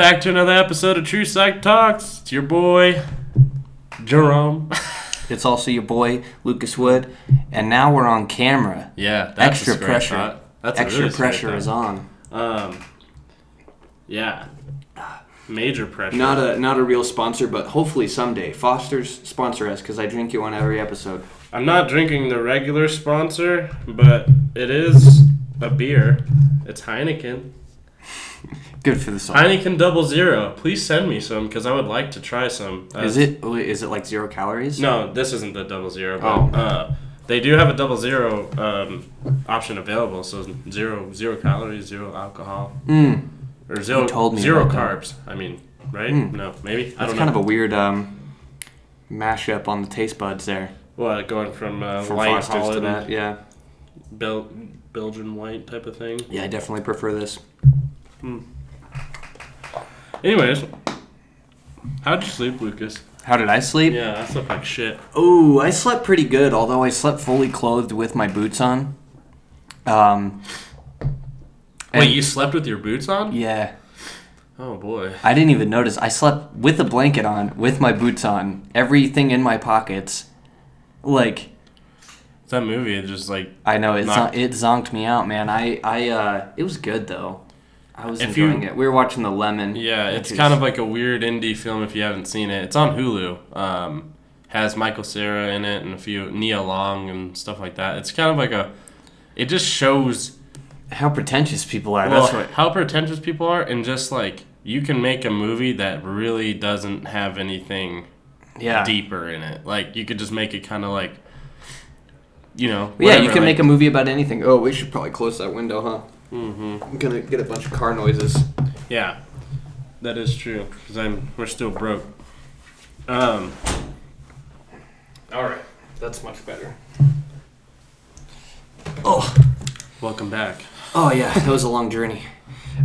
Back to another episode of True Psych Talks. It's your boy, Jerome. It's also your boy Lucas Wood, and now we're on camera. yeah, that's Extra pressure. thought. That's a Extra really pressure is on. Um, yeah, major pressure. Not a not a real sponsor, but hopefully someday Foster's sponsor us because I drink you on every episode. I'm not drinking the regular sponsor, but it is a beer. It's Heineken. Good for the song. Heineken Double Zero. Please send me some because I would like to try some. Uh, Is it is it like zero calories? No, this isn't the double zero. But, Oh. uh, they do have a double zero um, option available. So zero zero calories, zero alcohol, Mm. or zero told me zero about that. carbs. I mean, right? Mm. No, maybe. I That's kind of a weird um, mashup on the taste buds there what going from, uh, from light Foster's to that. Yeah, Bel- Belgian white type of thing. yeah, I definitely prefer this. Anyways, how'd you sleep, Lucas? How did I sleep? Yeah, I slept like shit. Oh, I slept pretty good, although I slept fully clothed with my boots on. Um. Wait, you slept with your boots on? Yeah. Oh boy. I didn't even notice. I slept with a blanket on, with my boots on, everything in my pockets. Like That movie is just like I know it Knocked- it zonked me out, man. I I uh it was good though. I was If you- enjoying it. We were watching the Lemon. Yeah, it's kind of like a weird indie film if you haven't seen it. It's on Hulu. Um, has Michael Cera in it and a few Nia Long and stuff like that. It's kind of like a. It just shows how pretentious people are. well, That's what. how pretentious people are and just like you can make a movie that really doesn't have anything Yeah. deeper in it. Like you could just make it kind of like. You know. Yeah, you can like- make a movie about anything. Oh, we should probably close that window, huh? Mhm. I'm gonna get a bunch of car noises. Yeah, that is true. Cause I'm we're still broke. Um. All right. That's much better. Oh. Welcome back. Oh yeah, that was a long journey.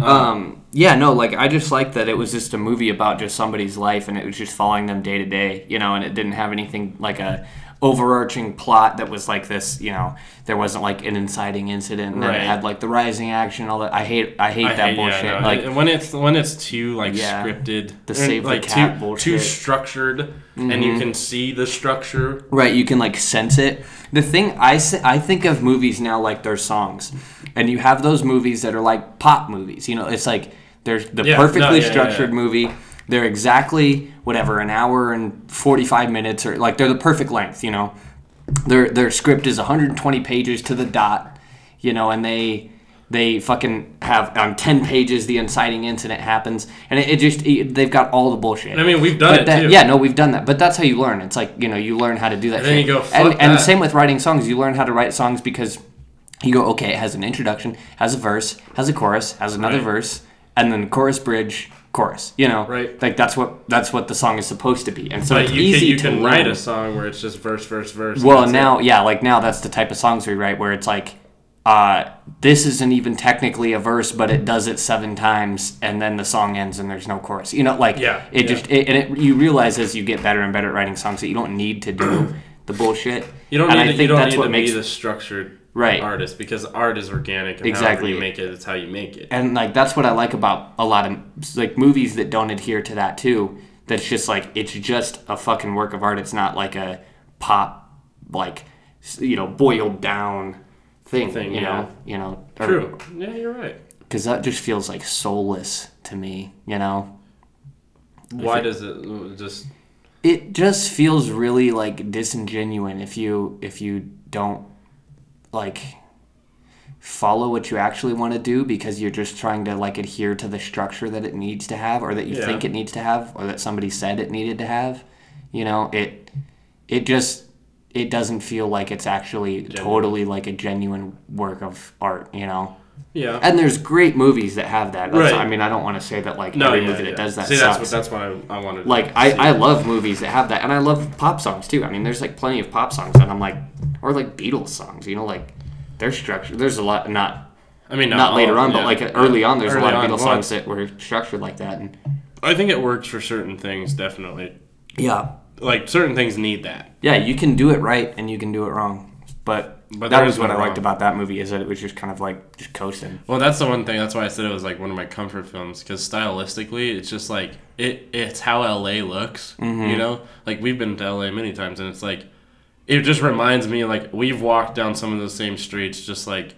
Um, yeah, no, like I just like that it was just a movie about just somebody's life, and it was just following them day to day, you know, and it didn't have anything like a overarching plot that was like this, you know, there wasn't like an inciting incident, and then Right. it had like the rising action, all that. I hate, I hate I that hate- bullshit. Yeah, no, like, when it's when it's too like Yeah. scripted, The save the like cat too, bullshit. Mm-hmm. too structured, and you can see the structure. Right, you can like sense it. The thing I say, I think of movies now like they're songs, and you have those movies that are like pop movies. You know, it's like they're the Yeah, perfectly yeah, structured movie. They're exactly whatever an hour and forty five minutes, or like they're the perfect length. You know, their their script is 120 pages to the dot. You know, and they they fucking have on 10 pages the inciting incident happens, and it, it just it, they've got all the bullshit. I mean, we've done But it that, too. yeah, no, we've done that. But that's how you learn. It's like you know, you learn how to do that. And then you go, and, "Fuck and that." same with writing songs. You learn how to write songs because you go, okay, it has an introduction, has a verse, has a chorus, has another Right. verse, and then chorus, bridge, chorus. You know, Right. Like that's what that's what the song is supposed to be. And so But it's you easy can, you to can learn. write a song where it's just verse, verse, verse. Well, that's it. now, yeah, like now that's the type of songs we write where it's like, uh, this isn't even technically a verse, but it does it seven times, and then the song ends and there's no chorus. You know, like Yeah, it yeah. just it, and it, you realize as you get better and better at writing songs that you don't need to do the bullshit. you don't and need I to, think you don't that's need what to makes the structured Right. artist because art is organic and Exactly. you make it, it's how you make it. and like that's what I like about a lot of like movies that don't adhere to that too. That's just like it's just a fucking work of art. It's not like a pop like you know boiled down thing. Thing, you yeah. know, you know. or- True. Yeah, you're right. because that just feels like soulless to me you know Why it- does it uh, just? it just feels really like disingenuous if you if you don't like follow what you actually want to do because you're just trying to like adhere to the structure that it needs to have or that you Yeah. think it needs to have or that somebody said it needed to have you know it it just it doesn't feel like it's actually totally like a genuine work of art you know Yeah. and there's great movies that have that. That's, Right. I mean, I don't want to say that like no, every yeah, movie yeah. that does that See, sucks. that's what that's what I, I wanted. to like I. I love movies that have that, and I love pop songs too. I mean, there's like plenty of pop songs and I'm like, or like Beatles songs. You know, like their structure. There's a lot, not I mean, not all later on, them, but like early on, there's Early a lot of Beatles well, songs that were structured like that. And I think it works for certain things, definitely. yeah, Like certain things need that. yeah, you can do it right and you can do it wrong, but But that was what I liked wrong. about that movie is that it was just kind of like just coasting. Well, that's the one thing. That's why I said it was like one of my comfort films because stylistically, it's just like it. It's how LA looks. Mm-hmm. You know, like we've been to LA many times, and it's like it just reminds me like we've walked down some of those same streets, just like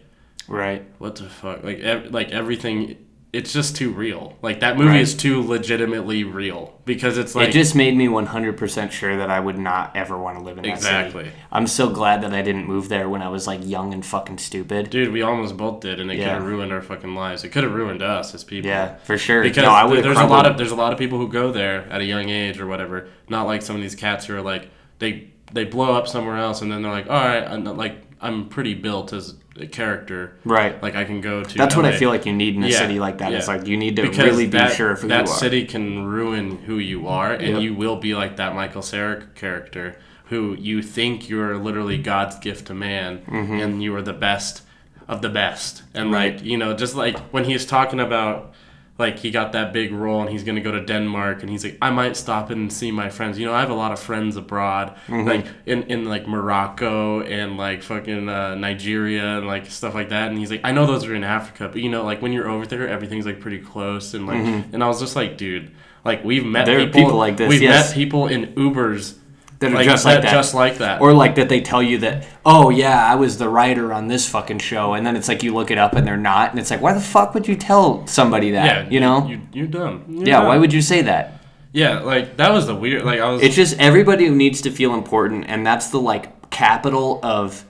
Right. what the fuck, like ev- like everything. It's just too real. Like that movie Right. is too legitimately real because it's like it just made me 100% sure that I would not ever want to live in that Exactly. city. I'm so glad that I didn't move there when I was like young and fucking stupid. dude, we almost both did, and it Yeah. could have ruined our fucking lives. It could have ruined us as people. Yeah, for sure. because no, I there- would there's a lot of there's a lot of people who go there at a young age or whatever. Not like some of these cats who are like they they blow up somewhere else and then they're like, all right, I'm not, like I'm pretty built as a character. right. Like I can go to. That's what I feel like you need in a Yeah, city like that. It's like you need to Because really be sure of who that you are. city can ruin who you are, and Yep. you will be like that Michael Cera character who you think you're literally God's gift to man, and you are the best of the best. And Mm-hmm. Right. like you know, just like when he's talking about. Like he got that big role and he's gonna go to Denmark and he's like, I might stop and see my friends. You know, I have a lot of friends abroad, Mm-hmm. like in, in like Morocco and like fucking uh, Nigeria and like stuff like that. And he's like, I know those are in Africa, but you know, like when you're over there, everything's like pretty close and like. And I was just like, dude, like we've met Mm-hmm. There people, people like this, We've yes. met people in Ubers that are just like that. just like that. Or like that they tell you that, oh yeah, I was the writer on this fucking show, and then it's like you look it up and they're not, and it's like, why the fuck would you tell somebody that? yeah, you know? you, you're dumb. You're yeah, dumb. why would you say that? Yeah, like that was the weird. Like I was. It's just everybody who needs to feel important, and that's the like capital of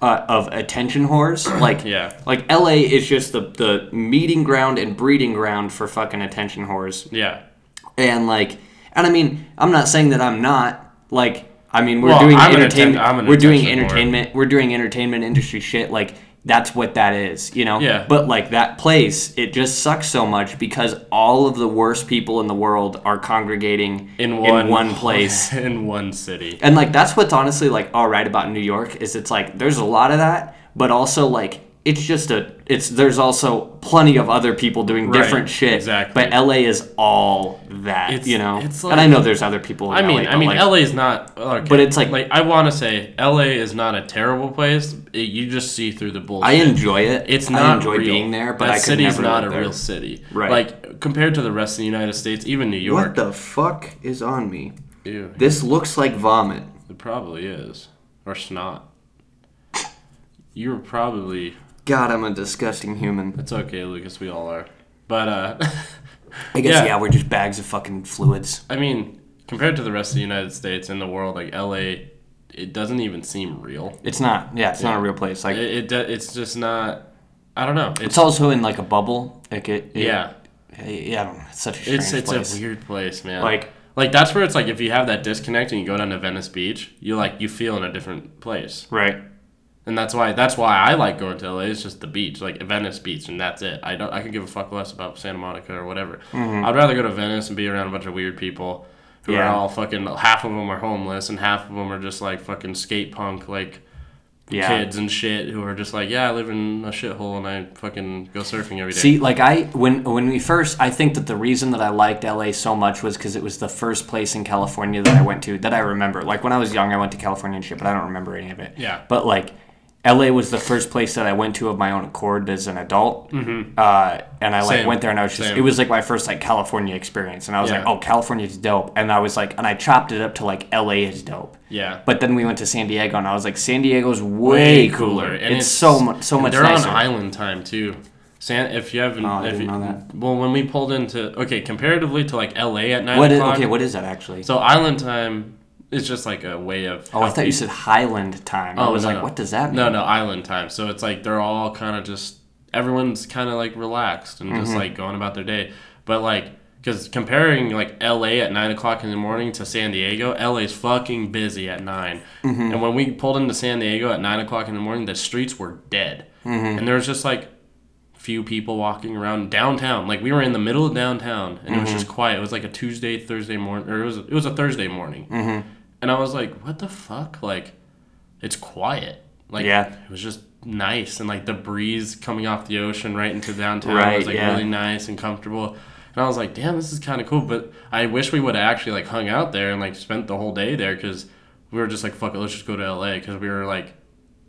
uh, of attention whores. Like Yeah. like L.A. is just the the meeting ground and breeding ground for fucking attention whores. yeah. And like, and I mean, I'm not saying that I'm not like. I mean, we're Well, doing I'm entertainment. atten- we're doing entertainment. We're doing entertainment industry shit. Like that's what that is, you know. Yeah. But like that place, it just sucks so much because all of the worst people in the world are congregating In one, one place. in one city. And like that's what's honestly like all right about New York is it's like there's a lot of that, but also like it's just a it's there's also plenty of other people doing Right, different shit. exactly. But LA is all that, It's- you know. it's and I know there's other people. In I mean, LA, I mean, like, LA is not. Okay, But it's like- like I want to say, LA is not a terrible place. It, you just see through the bullshit. I enjoy it. It's I not enjoy real. being there, but that I city's not a there. real city. Right. Like compared to the rest of the United States, even New York. What the fuck is on me? Ew, This looks like vomit. it probably is or snot. You're probably. God, I'm a disgusting human. It's okay, Lucas. We all are. But uh, I guess Yeah. yeah, we're just bags of fucking fluids. I mean, compared to the rest of the United States and the world, like LA, it doesn't even seem real. It's not. Yeah, it's not a real place. Like It, it it's just not. I don't know. It's, it's also in like a bubble. Like it. it yeah. Yeah, I don't know. It's such a strange It's it's place. a weird place, man. Like- like that's where it's like if you have that disconnect and you go down to Venice Beach, you like you feel in a different place, right. And that's why that's why I like going to LA. It's just the beach, like Venice Beach, and that's it. I don't I could give a fuck less about Santa Monica or whatever. I'd rather go to Venice and be around a bunch of weird people who Mm-hmm. Yeah. are all fucking. Half of them are homeless, and half of them are just like fucking skate punk like. Yeah. Kids and shit who are just like, yeah, I live in a shithole and I fucking go surfing every day. See, like I when when we first, I think that the reason that I liked LA so much was because it was the first place in California that I went to that I remember. Like when I was young, I went to California and shit, but I don't remember any of it. Yeah. But like, LA was the first place that I went to of my own accord as an adult. Mm-hmm. Uh, and I like Same. went there and I was just, Same. it was like my first like California experience, and I was Yeah. like, oh, California's dope. And I was like, and I chopped it up to like LA is dope. yeah. But then we went to San Diego, and I was like, San Diego's way, cooler. and it's, so much, so much They're nicer. on island time too. San, if you haven't, Oh, I if you, know that. well, when we pulled into okay, comparatively to like L.A. at nine What is, o'clock. okay, what is that actually? so island time is just like a way of. oh, I thought you said Highland time. Oh, I was no, like, no. what does that mean? No, no, island time. So it's like they're all kind of just everyone's kind of like relaxed and Mm-hmm. just like going about their day. But like, because comparing like L.A. at nine o'clock in the morning to San Diego, L.A.'s fucking busy at 9 Mm-hmm. And when we pulled into San Diego at nine o'clock in the morning, the streets were dead, Mm-hmm. and there was just like few people walking around downtown. Like we were in the middle of downtown, and it was Mm-hmm. just quiet. It was like a Tuesday, Thursday morning, or it was it was a Thursday morning, Mm-hmm. And I was like, what the fuck, like it's quiet. Like Yeah. it was just nice and like the breeze coming off the ocean right into downtown Right, was like yeah. really nice and comfortable. And I was like, damn, this is kind of cool. But I wish we would have actually like hung out there and like spent the whole day there because we were just like, fuck it, let's just go to LA because we were like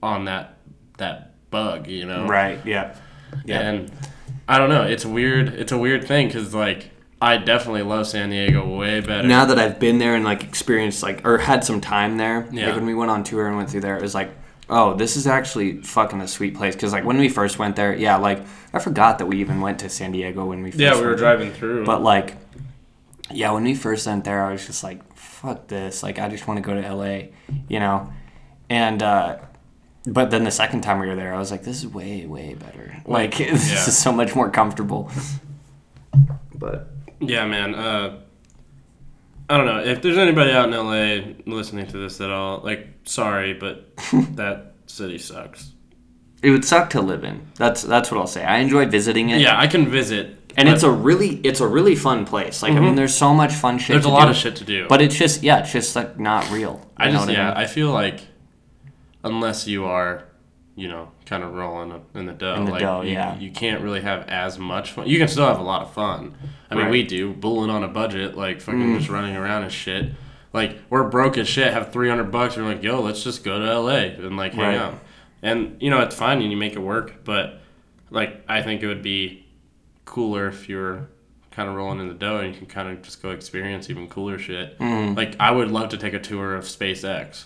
on that that bug, you know. Right. Yeah. Yeah. And I don't know. It's weird. It's a weird thing because like I definitely love San Diego way better. now that I've been there and like experienced like or had some time there, Yeah. like when we went on tour and went through there, it was like, oh, this is actually fucking a sweet place. Because like when we first went there, yeah, like I forgot that we even went to San Diego when we first yeah, we went were there. driving through. But like, yeah, when we first went there, I was just like, fuck this. Like I just want to go to LA, you know, and. uh but then the second time we were there, I was like, "This is way, way better. Like, this Yeah. is so much more comfortable." But Yeah, man. Uh, I don't know if there's anybody out in LA listening to this at all. Like, sorry, but that city sucks. It would suck to live in. That's that's what I'll say. I enjoy visiting it. Yeah, I can visit, And it's a really it's a really fun place. Like I mean there's so much fun shit. there's a lot do, of shit to do. But it's just yeah, it's just like not real. I You know just what yeah, mean? I feel like unless you are, you know, kind of rolling in the dough, In the like dough, you, yeah. you can't really have as much fun. You can still have a lot of fun. I mean, Right. Mm. we do bulling on a budget, like fucking just running around and shit. Like we're broke as shit, have three hundred bucks. We're like, yo, let's just go to L.A. and like hang Right. out. And you know, it's fine and you make it work, but like I think it would be cooler if you're kind of rolling in the dough and you can kind of just go experience even cooler shit. Mm. Like I would love to take a tour of SpaceX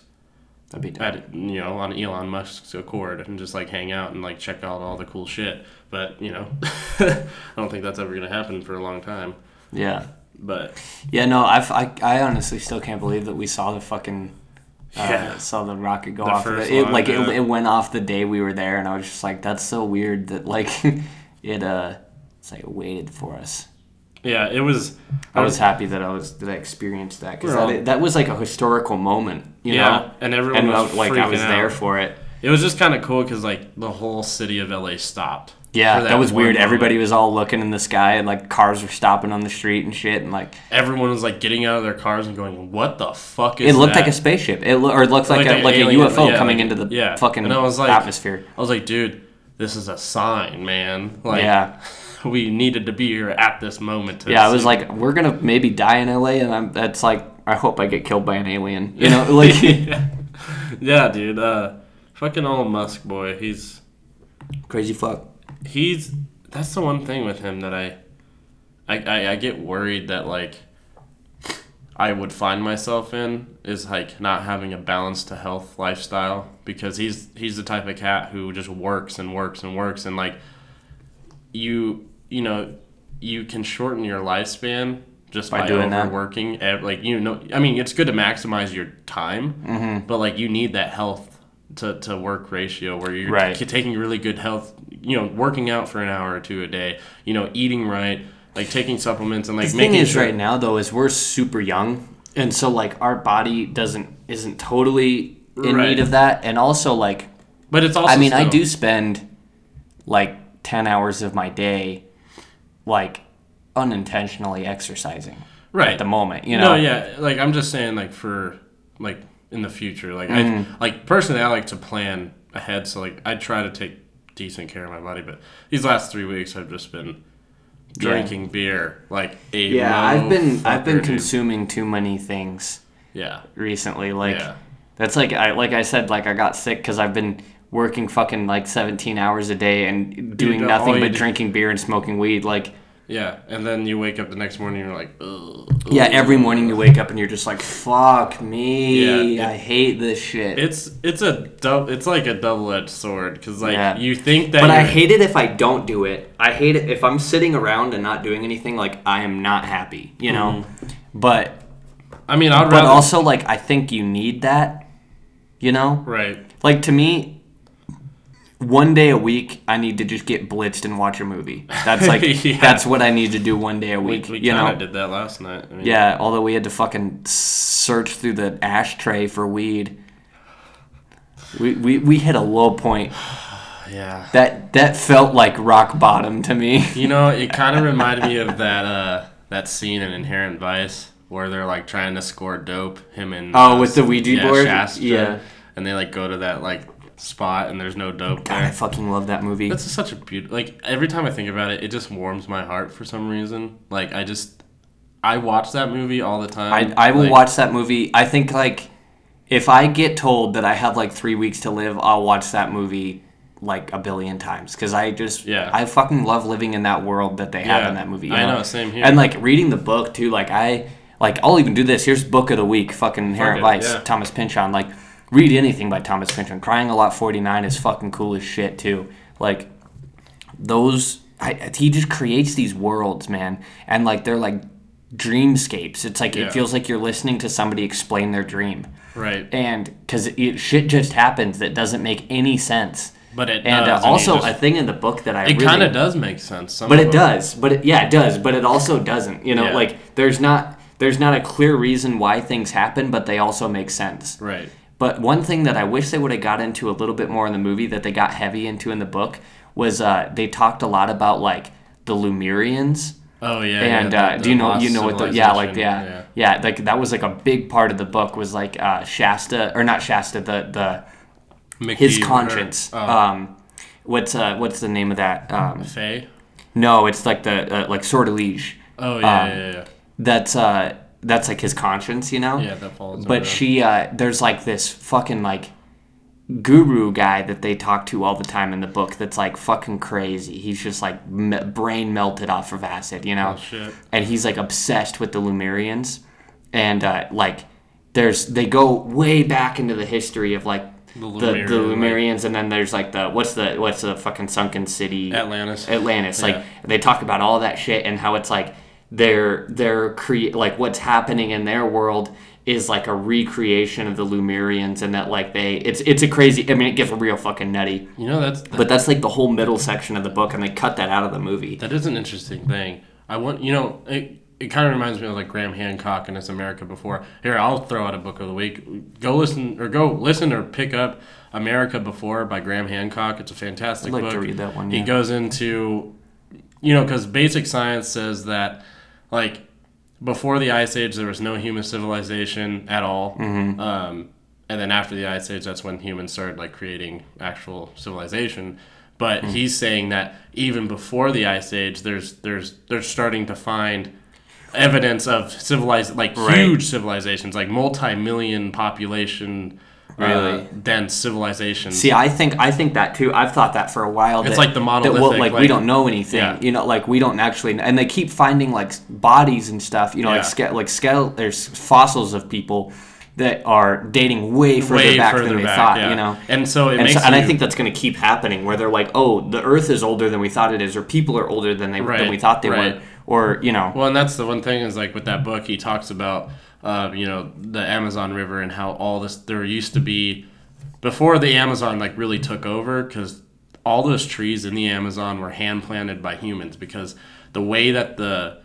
That'd be dope. at you know on Elon Musk's Accord and just like hang out and like check out all the cool shit. But you know, I don't think that's ever gonna happen for a long time. Yeah. But Yeah, no, I've, I I honestly still can't believe that we saw the fucking uh, Yeah. saw the rocket go The off. Of it. It, like it, it went off the day we were there, and I was just like, that's so weird that like it uh it's like waited for us. Yeah, it was. I was happy that I was that I experienced that because that, that was like a historical moment, you yeah, know. and everyone And was uh, like I was there for it. It was just kind of cool because like the whole city of LA stopped. Yeah, for that, was weird. moment. Everybody was all looking in the sky, and like cars were stopping on the street and shit, and like Everyone was like getting out of their cars and going, "What the fuck is?" it looked that? like a spaceship. It lo- or it looked like, Like a like a UFO yeah, coming like- into the yeah. fucking And I was like- atmosphere. I was like, dude, this is a sign, man. Like, Yeah. we needed to be here at this moment. To Yeah, I was like, we're gonna maybe die in LA, and I'm that's like, I hope I get killed by an alien. You know, like yeah. yeah, dude. Uh, fucking Elon Musk boy. He's crazy fuck. he's that's the one thing with him that I, I, I, I get worried that like I would find myself in is like not having a balanced to health lifestyle because he's he's the type of cat who just works and works and works and like you you know you can shorten your lifespan just By by, doing overworking ev- like you know I mean it's good to maximize your time Mm-hmm. but like you need that health to, to work ratio where you're Right. t- taking really good health you know working out for an hour or two a day you know eating right like taking supplements and like The making thing is, sure right now though, is we're super young, and so like our body doesn't isn't totally in Right. need of that, and also like but it's also I mean, I do spend like 10 hours of my day like unintentionally exercising right at the moment, you know? no yeah like i'm just saying like for like in the future like Mm-hmm. i like personally i like to plan ahead so like i try to take decent care of my body but these last three weeks i've just been drinking beer like a Yeah, I've been I've been motherfucker, dude. consuming too many things yeah recently. Like Yeah. that's like I like I said like I got sick cuz I've been working fucking like 17 hours a day and doing nothing but do- drinking beer and smoking weed like yeah and then you wake up the next morning and you're like Ugh, yeah, every morning you wake up and you're just like fuck me. Yeah, it- I hate this shit. It's it's a dub. It's like a double edged sword because like Yeah. you think that. But I hate it if I don't do it. I hate it if I'm sitting around and not doing anything. Like I am not happy, you know. Mm-hmm. But I mean, I'd but rather. also like I think you need that, you know. right. Like to me, one day a week I need to just get blitzed and watch a movie. That's like Yeah. that's what I need to do one day a week. we you know. did that last night. I mean, Yeah. Although we had to fucking search through the ashtray for weed. We, we, we hit a low point. Yeah. That that felt like rock bottom to me. You know, it kind of reminded me of that uh that scene in Inherent Vice where they're like trying to score dope. Him and Oh, uh, with the Ouija yeah, board? Shasta, Yeah. And they like go to that like spot and there's no dope God, I fucking love that movie. That's such a beautiful. Like every time I think about it, it just warms my heart for some reason. Like I just, I watch that movie all the time. I, I will Like, watch that movie. I think like if I get told that I have like three weeks to live, I'll watch that movie like a billion times because I just Yeah. I fucking love living in that world that they have Yeah. in that movie. you I know, same here. And like reading the book too, like I like I'll even do this. Here's book of the week, fucking Inherent Vice, yeah. Thomas Pynchon. Like read anything by Thomas Pynchon. Crying of Lot 49 is fucking cool as shit too. Like those I, he just creates these worlds man and like they're like dreamscapes it's like Yeah. it feels like you're listening to somebody explain their dream Right. and because it, shit just happens that doesn't make any sense But it and uh, does, and also just- a thing in the book that i It really, kind of does make sense. But it does but it, yeah it does but it also doesn't you know Yeah. like there's not there's not a clear reason why things happen but they also make sense Right. But one thing that I wish they would have got into a little bit more in the movie that they got heavy into in the book was uh, they talked a lot about like the Lumerians. Oh yeah. and yeah, uh, the- do you know you know what the yeah like civilization, yeah, yeah like that was like a big part of the book was like uh, Shasta or not Shasta the the his or- conscience Oh, um what's uh what's the name of that um Faye. no it's like the uh, like Sortilège Oh yeah, um, yeah, yeah, that's uh that's like his conscience you know yeah. That falls. but over. she uh there's like this fucking like guru guy that they talk to all the time in the book that's like fucking crazy he's just like me- brain melted off of acid you know Oh, shit. and he's like obsessed with the lumerians and uh like there's they go way back into the history of like the, the, Lumerian, like- lumerians and then there's like the what's the what's the fucking sunken city Atlantis. Atlantis. Like they talk about all that shit and how it's like they're they're like what's happening in their world is like a recreation of the Lumerians and that like they it's it's a crazy I mean it gets real fucking nutty. You know that's But that's like the whole middle section of the book and they cut that out of the movie. That is an interesting thing. I want you know it. It kind of reminds me of like Graham Hancock and His America Before. Here, I'll throw out a book of the week. Go listen or go listen or pick up America Before by Graham Hancock. It's a fantastic I'd like book. to read that one, He goes into, you know, because basic science says that like before the ice age there was no human civilization at all. Mm-hmm. Um, and then after the ice age, that's when humans started like creating actual civilization. But Mm. he's saying that even before the ice age, there's there's they're starting to find evidence of civilized like Right. huge civilizations, like multi-million population, Really? uh, dense civilization. See, I think I think that too. I've thought that for a while. It's like the that, well, monolithic, like, we don't know anything. Yeah. You know, like we don't actually, and they keep finding like bodies and stuff. You know, like ske- like skele- there's fossils of people that are dating way further way back further than they back, thought. yeah. You know. and so it And, makes so, and I think that's going to keep happening, where they're like, "Oh, the Earth is older than we thought it is," or "People are older than they than we thought they right. were," or you know, Well, and that's the one thing is like with that book, he talks about, uh, you know, the Amazon River and how all this there used to be before the Amazon like really took over because all those trees in the Amazon were hand planted by humans because the way that the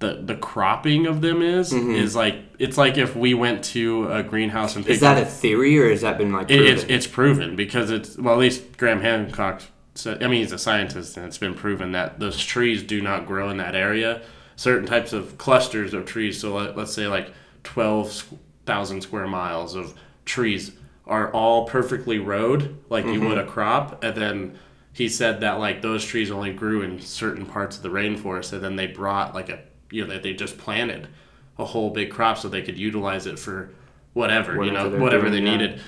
the, the cropping of them is is like it's like if we went to a greenhouse and picked is that a theory or has that been like it, proven? it's it's proven because it's well at least Graham Hancock said I mean he's a scientist and it's been proven that those trees do not grow in that area certain types of clusters of trees so let, let's say like 12,000 square miles of trees are all perfectly rowed like you would a crop and then he said that like those trees only grew in certain parts of the rainforest and then they brought like a you know that they just planted a whole big crop so they could utilize it for whatever, you know whatever doing, they yeah. needed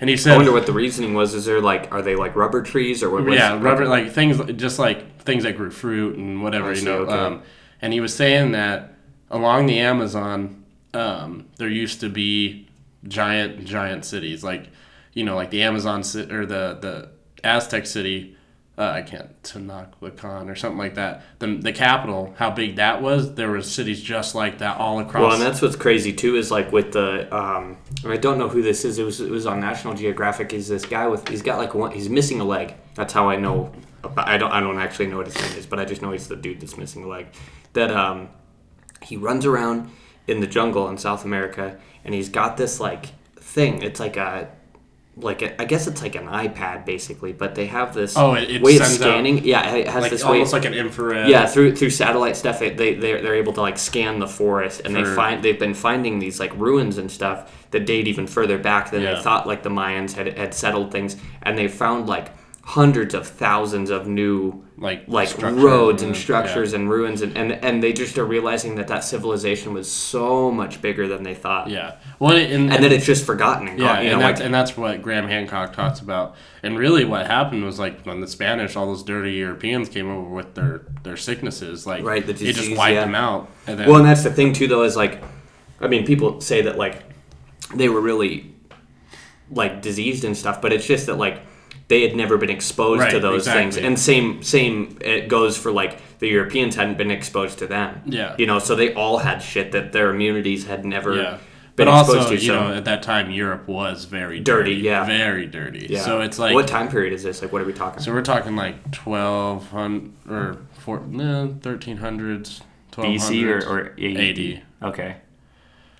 and he said, I wonder what the reasoning was. Is there like, are they like rubber trees or what? was- yeah, rubber like things just like things that grew fruit and whatever you know. okay. Um, and he was saying that along the Amazon, um, there used to be giant giant cities like you know like the Amazon ci- or the the Aztec city. Uh, I can't Tenochtitlan or something like that. The the capital, how big that was. There was cities just like that all across. Well, and that's what's crazy too is like with the um, I don't know who this is. It was it was on National Geographic. He's this guy with he's got like one. He's missing a leg. That's how I know. I don't I don't actually know what his name is, but I just know he's the dude that's missing a leg. That um, he runs around in the jungle in South America, and he's got this like thing. It's like a like a, I guess it's like an iPad basically, but they have this Oh, it- it way of sends out- scanning. yeah, it has like this way almost like an infrared. yeah through through satellite stuff it, they they're, they're able to like scan the forest and they find they've been finding these like ruins and stuff that date even further back than Yeah. they thought like the mayans had, had settled things and they found like hundreds of thousands of new Like like roads and and- structures and ruins and, and and they just are realizing that that civilization was so much bigger than they thought Yeah. Well, and, and that it's just forgotten and Yeah, gone, and know that's like and that's what Graham Hancock talks about. And really, what happened was like when the Spanish, all those dirty Europeans came over with their their sicknesses, like Right, the it just wiped yeah. them out. And then, well and that's the thing too though is like i mean people say that like they were really like diseased and stuff but it's just that like they had never been exposed to Right, those things and same same it goes for like the europeans hadn't been exposed to them Yeah. you know so they all had shit that their immunities had never yeah. been But exposed also, to you so know, at that time, Europe was very Dirty, dirty, yeah. very dirty. yeah. So it's like what time period is this like what are we talking So we're talking like twelve hundred or four, no, thirteen hundreds, twelve bc or, or 80? 80. okay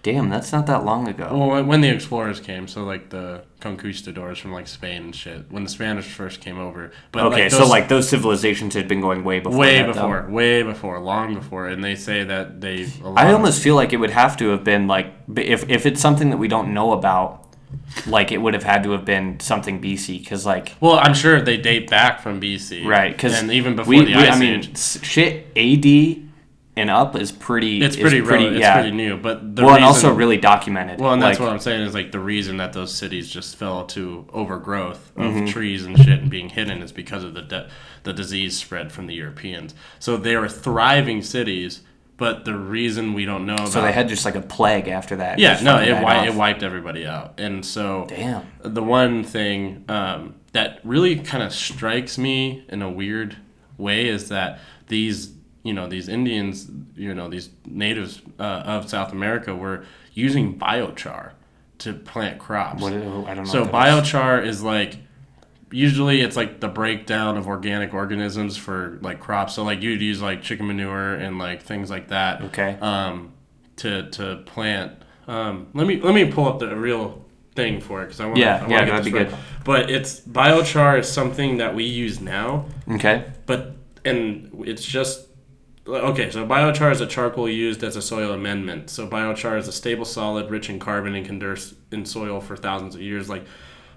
damn that's not that long ago Well, when- the explorers came, so like the conquistadors from like Spain and shit, when the Spanish first came over. But okay like, so like those civilizations had been going way before way that, though. before, way before, long before, and they say that they. I almost feel like it would have to have been like if if it's something that we don't know about, like it would have had to have been something BC because like Well, I'm sure they date back from BC, right because and even before we, the we- Ice I mean Age, shit AD and up is pretty it's is pretty, pretty yeah it's pretty new. But the well and also really documented Well, and that's like, what I'm saying is like the reason that those cities just fell to overgrowth of Mm-hmm. trees and shit and being hidden is because of the de- the disease spread from the Europeans. So they were thriving cities, but the reason we don't know about so they had just like a plague after that yeah no it, wi- it wiped everybody out, and so damn the one thing um, that really kind of strikes me in a weird way is that these you know these Indians you know these natives uh, of South America were using biochar to plant crops. what, I don't know so biochar is like usually it's like the breakdown of organic organisms for like crops. So like you'd use like chicken manure and like things like that okay um, to to plant. Um, let me let me pull up the real thing for it because I want Yeah, I yeah, get that'd this be right. good. But it's biochar is something that we use now, okay but and it's just okay. So biochar is a charcoal used as a soil amendment. So biochar is a stable solid rich in carbon and can endures in soil for thousands of years. Like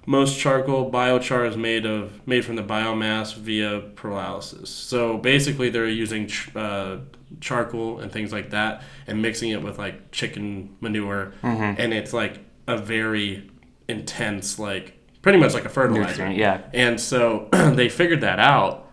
most charcoal, biochar is made of made from the biomass via pyrolysis. So basically, they're using ch- uh, charcoal and things like that and mixing it with like chicken manure, Mm-hmm. and it's like a very intense, like pretty much like a fertilizer. Yeah And so they figured that out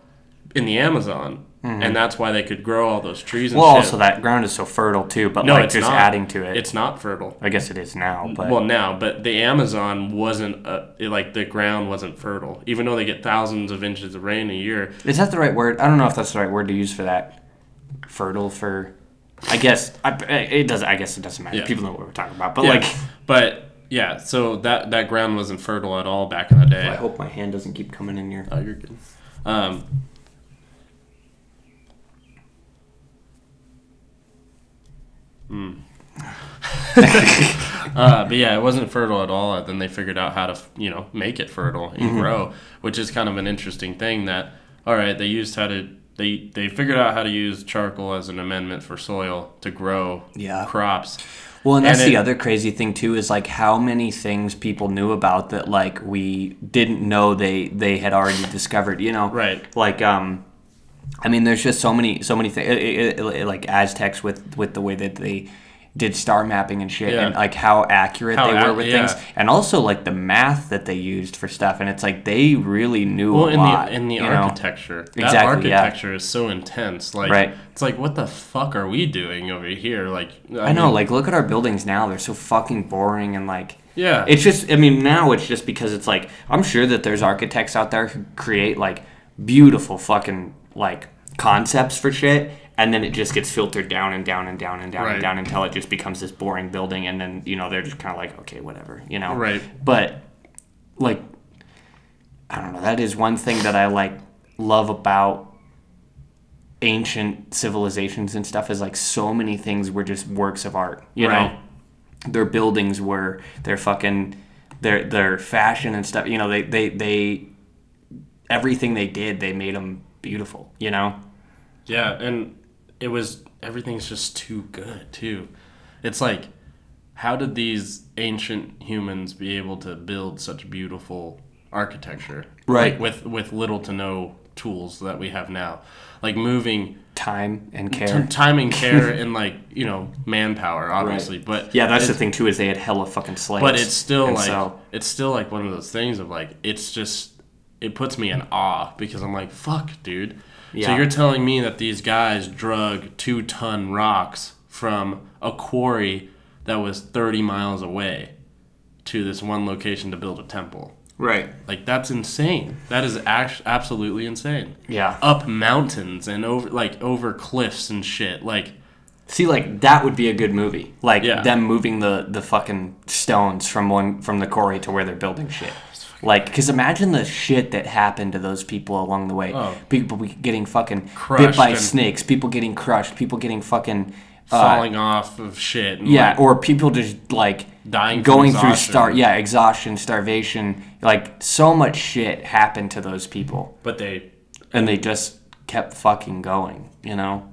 in the Amazon, and that's why they could grow all those trees and Mm-hmm. well shit. also that ground is so fertile too but no, like it's just not. adding to it It's not fertile. I guess it is now but Well, now, but the Amazon wasn't uh, it, like the ground wasn't fertile, even though they get thousands of inches of rain a year. Is that the right word? I don't know if that's the right word to use for that. Fertile for, I guess I, it does. I guess it doesn't matter. Yeah. People know what we're talking about. But Yeah, like, but yeah, so that that ground wasn't fertile at all back in the day. I hope my hand doesn't keep coming in here. Oh, you're good. Um, mm. uh, but yeah, it wasn't fertile at all. Then they figured out how to, you know, make it fertile and grow, which is kind of an interesting thing. That all right, they used how to they they figured out how to use charcoal as an amendment for soil to grow Yeah. crops. Well, and that's And the other crazy thing too is like how many things people knew about that like we didn't know they they had already discovered. You know, Right. Like, um, I mean, there's just so many so many things like Aztecs with with the way that they did star mapping and shit Yeah. and like how accurate How they were ac- with yeah. things and also like the math that they used for stuff and it's like they really knew Well, a in lot the in the you know? architecture, that Exactly, yeah. architecture is so intense. Like, Right. it's like, what the fuck are we doing over here? Like, I know, mean, like look at our buildings now. They're so fucking boring and like yeah, it's just I mean now it's just because it's like I'm sure that there's architects out there who create like beautiful fucking like concepts for shit and then it just gets filtered down and down and down and down Right. and down until it just becomes this boring building and then you know they're just kind of like okay whatever you know Right. but like I don't know that is one thing that I like love about ancient civilizations and stuff is like so many things were just works of art you Right. know their buildings were their fucking their their fashion and stuff you know they they they everything they did they made them beautiful you know yeah, and it was everything's just too good too. It's like, how did these ancient humans be able to build such beautiful architecture? Right. Like with with little to no tools that we have now, like moving Time and t- care. time and care and like you know manpower, obviously. But Yeah, that's the thing too is they had hella fucking slaves. But it's still like so- it's still like one of those things of like it's just it puts me in awe because I'm like fuck, dude. So you're telling me that these guys drug two ton rocks from a quarry that was 30 miles away to this one location to build a temple. right. Like that's insane. That is act- absolutely insane. Yeah. Up mountains and over like over cliffs and shit. Like See, like that would be a good movie. Like Yeah. them moving the the fucking stones from one from the quarry to where they're building shit. Like, because imagine the shit that happened to those people along the way. Oh. People getting fucking bit by snakes. People getting crushed. People getting fucking uh, falling off of shit. And Yeah, like, or people just like Dying going through star yeah exhaustion, starvation. Like so much shit happened to those people, but they and they just kept fucking going. You know.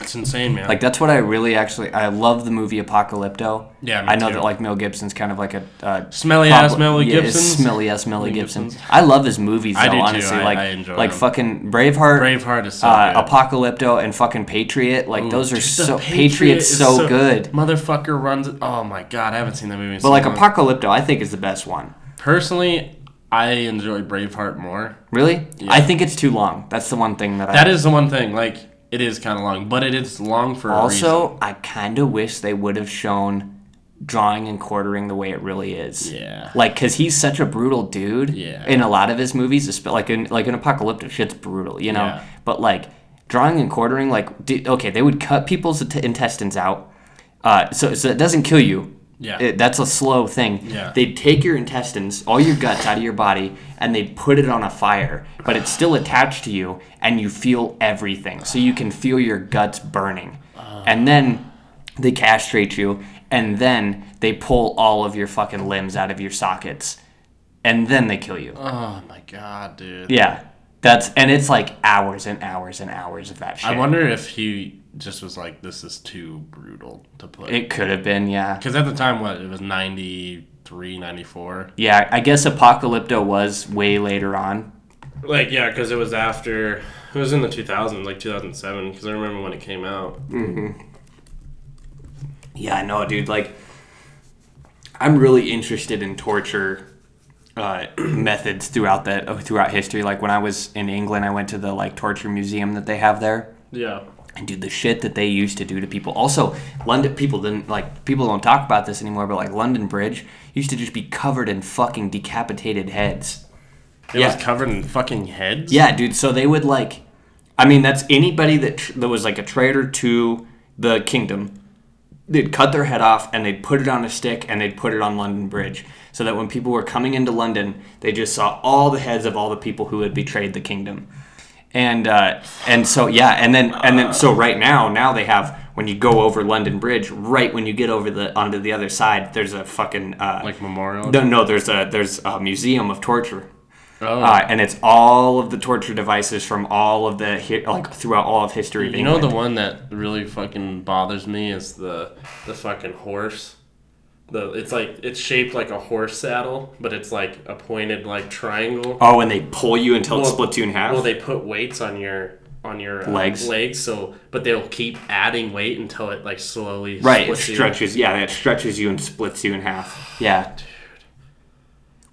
It's insane, man. Like that's what I really actually I love the movie Apocalypto. Yeah, I know too. that like Mel Gibson's kind of like a uh, Smelly ass prob- Mel yeah, Gibson's? smelly ass Mel Gibson. Gibson's. I love his movies though. I do too. honestly, I- like I enjoy like them. fucking Braveheart. Braveheart is so uh, good. Apocalypto and fucking Patriot, like those are Dude, so Patriot Patriot's is so, good. Motherfucker runs. Oh my god, I haven't seen that movie. In But so like long. Apocalypto, I think is the best one. personally, I enjoy Braveheart more. Really, I think it's too long. That's the one thing that I That is the one thing. Like it is kind of long, but it is long for a reason. also I kind of wish they would have shown drawing and quartering the way it really is. Yeah. Like, cause he's such a brutal dude. Yeah. In a lot of his movies, like in like an Apocalypto, shit's brutal, you know. Yeah. But like drawing and quartering, like, okay, they would cut people's intestines out, uh, so so it doesn't kill you. Yeah. It- that's a slow thing. Yeah. They'd take your intestines, all your guts out of your body, and they'd put it on a fire, but it's still attached to you, and you feel everything. So you can feel your guts burning. Ah. And then they castrate you, and then they pull all of your fucking limbs out of your sockets, and then they kill you. Oh my god, dude. Yeah. That's and it's like hours and hours and hours of that shit. I wonder if he just was like, "This is too brutal to put." it could have been, yeah. Because at the time, what it was 93, 94. Yeah, I guess Apocalypto was way later on. Like yeah, because it was after it was in the 2000s, like 2007. Because I remember when it came out. Yeah, I know, dude. Like, I'm really interested in torture uh, methods throughout that uh, throughout history. Like when I was in England, I went to the like torture museum that they have there, Yeah. And do the shit that they used to do to people. Also, London people didn't like people don't talk about this anymore, but like London Bridge used to just be covered in fucking decapitated heads. It Yeah. was covered in fucking heads. Yeah, dude. So they would like, I mean, that's anybody that tr- that was like a traitor to the kingdom. They'd cut their head off and they'd put it on a stick and they'd put it on London Bridge, so that when people were coming into London, they just saw all the heads of all the people who had betrayed the kingdom. And uh, and so yeah, and then and then so right now now they have when you go over London Bridge, right when you get over the onto the other side, there's a fucking uh, Like memorial. no no there's a there's a museum of torture oh. uh, and it's all of the torture devices from all of the hi- like throughout all of history. Of You know the one that really fucking bothers me is the the fucking horse. The it's like it's shaped like a horse saddle, but it's like a pointed like triangle. Oh, and they pull you until it's Well- split two in half. Well, they put weights on your on your uh, Legs. legs. So, but they'll keep adding weight until it like slowly right, it splits you. stretches. Yeah, it stretches you and splits you in half. Yeah.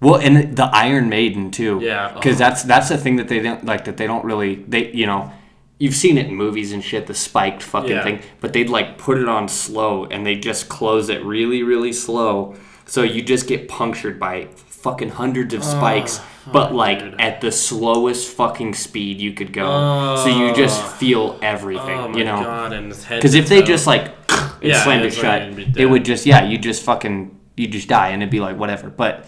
Well, and the Iron Maiden too. Yeah. Because Oh. that's that's the thing that they don't like that they don't really they you know. You've seen it in movies and shit, the spiked fucking Yeah. thing, but they'd like put it on slow and they just close it really, really slow. So you just get punctured by fucking hundreds of spikes, ah, but like dude. at the slowest fucking speed you could go. So you ah. just feel everything, Oh my you know? god! And his head. Because if they just like and Yeah, slammed it like shut, it would just yeah, you just fucking you just die and it'd be like whatever. But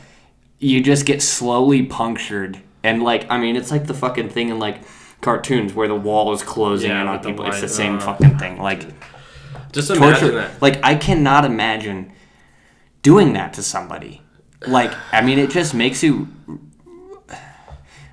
you just get slowly punctured and like I mean it's like the fucking thing in like cartoons where the wall is closing Yeah, in on with the people. It's the same uh, fucking thing. Like just imagine torture. that. Like I cannot imagine doing that to somebody. Like I mean it just makes you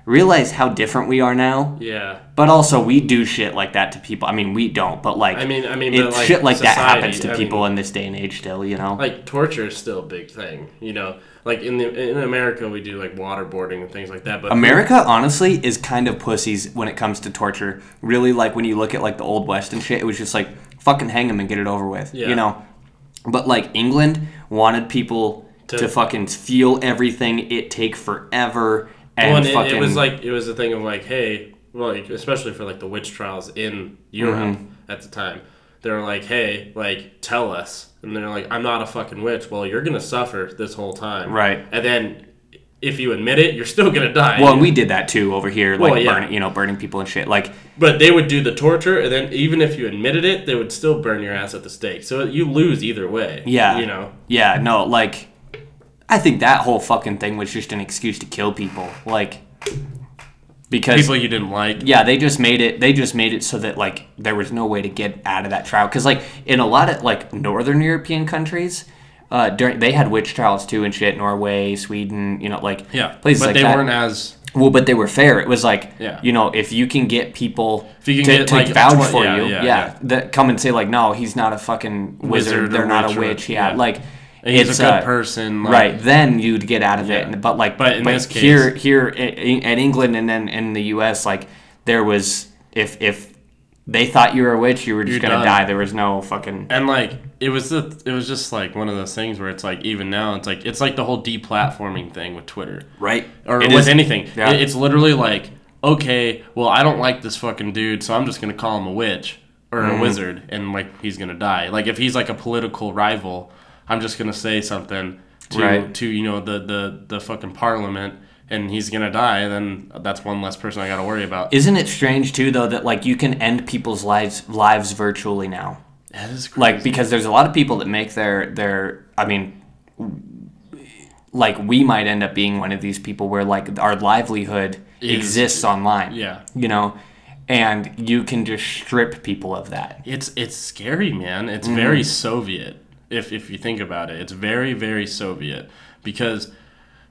realize how different we are now. Yeah. But also, we do shit like that to people. I mean, we don't, but like, I mean- I mean, it, like, shit like that happens to I people mean- in this day and age. Still, you know. Like torture is still a big thing, you know. Like in the in America, we do like waterboarding and things like that. But America, honestly, is kind of pussies when it comes to torture. Really, like when you look at like the old west and shit, it was just like fucking hang them and get it over with. Yeah. You know. But like England wanted people to, To- fucking feel everything. It take forever and Well, and it, fucking. it was like it was a thing of like, hey, well, like, especially for like the witch trials in Europe Mm-hmm. at the time, they were like, hey, like tell us, and they're like, I'm not a fucking witch. Well, you're gonna suffer this whole time, Right. And then if you admit it, you're still gonna die. well, and we did that too over here, like Well, yeah. burning, you know, burning people and shit. Like, But they would do the torture, and then even if you admitted it, they would still burn your ass at the stake. So you lose either way. Yeah. you know. Yeah, no, like I think that whole fucking thing was just an excuse to kill people. Like because People you didn't like. yeah, they just made it they just made it so that like there was no way to get out of that trial cuz like in a lot of like northern European countries uh during they had witch trials too and shit Norway, Sweden, you know, like Yeah, places but like they that. weren't as Well, but they were fair. It was like, Yeah. you know, if you can get people can to, get, to like, vouch twen- for yeah, you, yeah, yeah, that come and say like, no, he's not a fucking wizard. Wizard They're not a or- witch. Yeah, yeah. like he's it's a good uh, person. Like, right? Then you'd get out of it. Yeah. And- But like, But in this case- here, here i- at England and then in the U.S., like there was if if they thought you were a witch, you were just You're gonna done. die. There was no fucking And like it was the it was just like one of those things where it's like even now it's like it's like the whole deplatforming thing with Twitter right or It with is- anything. yeah. It- it's literally like okay, well I don't like this fucking dude, so I'm just gonna call him a witch or Mm-hmm. a wizard, and like he's gonna die. Like if he's like a political rival, I'm just gonna say something to Right. to you know the the the fucking parliament. And he's gonna die. Then that's one less person I got to worry about. Isn't it strange too, though, that like you can end people's lives lives virtually now? That is crazy. like because there's a lot of people that make their their i mean like we might end up being one of these people where like our livelihood Is- exists online yeah. you know and you can just strip people of that It's it's scary, man. It's Mm-hmm. very Soviet if if you think about it. It's very very Soviet because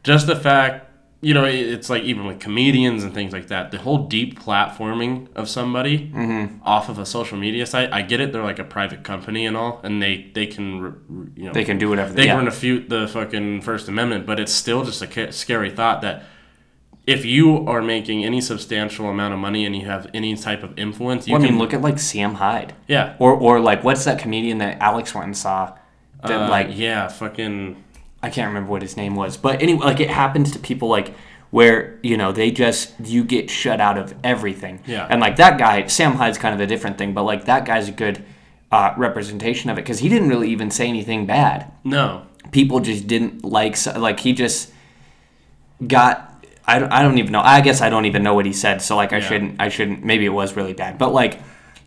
just the fact, you know, it's like even with comedians and things like that, the whole deplatforming of somebody Mm-hmm. off of a social media site. I get it; they're like a private company and all, and they they can you know they can do whatever they yeah. can refute the fucking First Amendment, but it's still just a scary thought that if you are making any substantial amount of money and you have any type of influence, you well, i can mean look at like sam hyde yeah, or or like what's that comedian that alex went and saw that uh, like yeah, fucking I can't remember what his name was, but anyway, like it happens to people like where you know they just you get shut out of everything. Yeah. And like that guy, Sam Hyde's kind of a different thing, but like that guy's a good uh, representation of it because he didn't really even say anything bad. no. People just didn't like like he just got. I don't, I don't even know. I guess I don't even know what he said. So like I Yeah. shouldn't. I shouldn't. Maybe it was really bad, but like.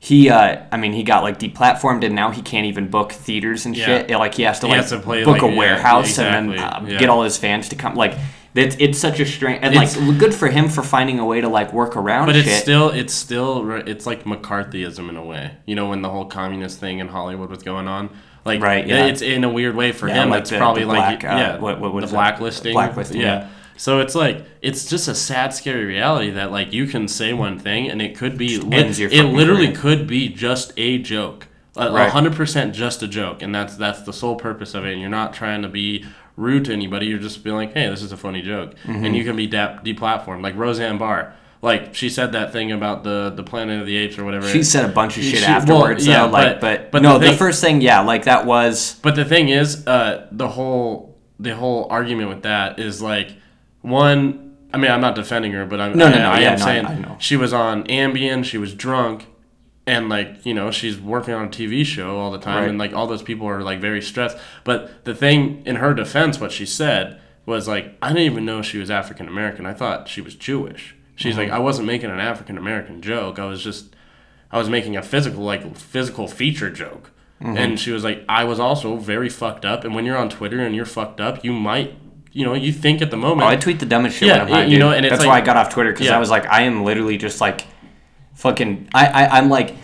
He, uh, I mean, he got like deplatformed, and now he can't even book theaters and Yeah. shit. Like he has to He like has to play, book like, a yeah, warehouse yeah, and then uh. Get all his fans to come. Like it's, it's such a strange and It's- like good for him for finding a way to like work around But shit. it's still it's still it's like McCarthyism in a way. You know when the whole communist thing in Hollywood was going on. Like Right, yeah. it's in a weird way for him. like That's the- probably the like uh, yeah, what- what- what the blacklisting. Blacklisting, yeah. So it's like it's just a sad, scary reality that like you can say one thing and it could be lit- ends your it literally career. could be just a joke, a hundred percent just a joke, and that's that's the sole purpose of it. And you're not trying to be rude to anybody. You're just being like, hey, this is a funny joke, Mm-hmm. and you can be de- deplatformed. Like Roseanne Barr, like she said that thing about the the Planet of the Apes or whatever. she said a bunch of shit She- well, afterwards. yeah, though, like, but- but, but no, the the, first thing, yeah, like that was But the thing is, uh, the whole the whole argument with that is like one. I mean, I'm not defending her, but I'm No, no, I, no, I yeah, am no, I- saying I know. she was on Ambien, she was drunk, and like you know she's working on a TV show all the time, Right. and like all those people are like very stressed. But the thing in her defense, what she said was like, I didn't even know she was African American. I thought she was Jewish. She's Mm-hmm. like, I wasn't making an African American joke. I was just I was making a physical like physical feature joke. Mm-hmm. And she was like, I was also very fucked up. And when you're on Twitter and you're fucked up, you might, you know, you think at the moment. Oh, I tweet the dumbest shit Yeah, when I'm high, you dude. know, and it's that's like- why I got off Twitter because Yeah. I was like, I am literally just like, fucking. I, I I'm like,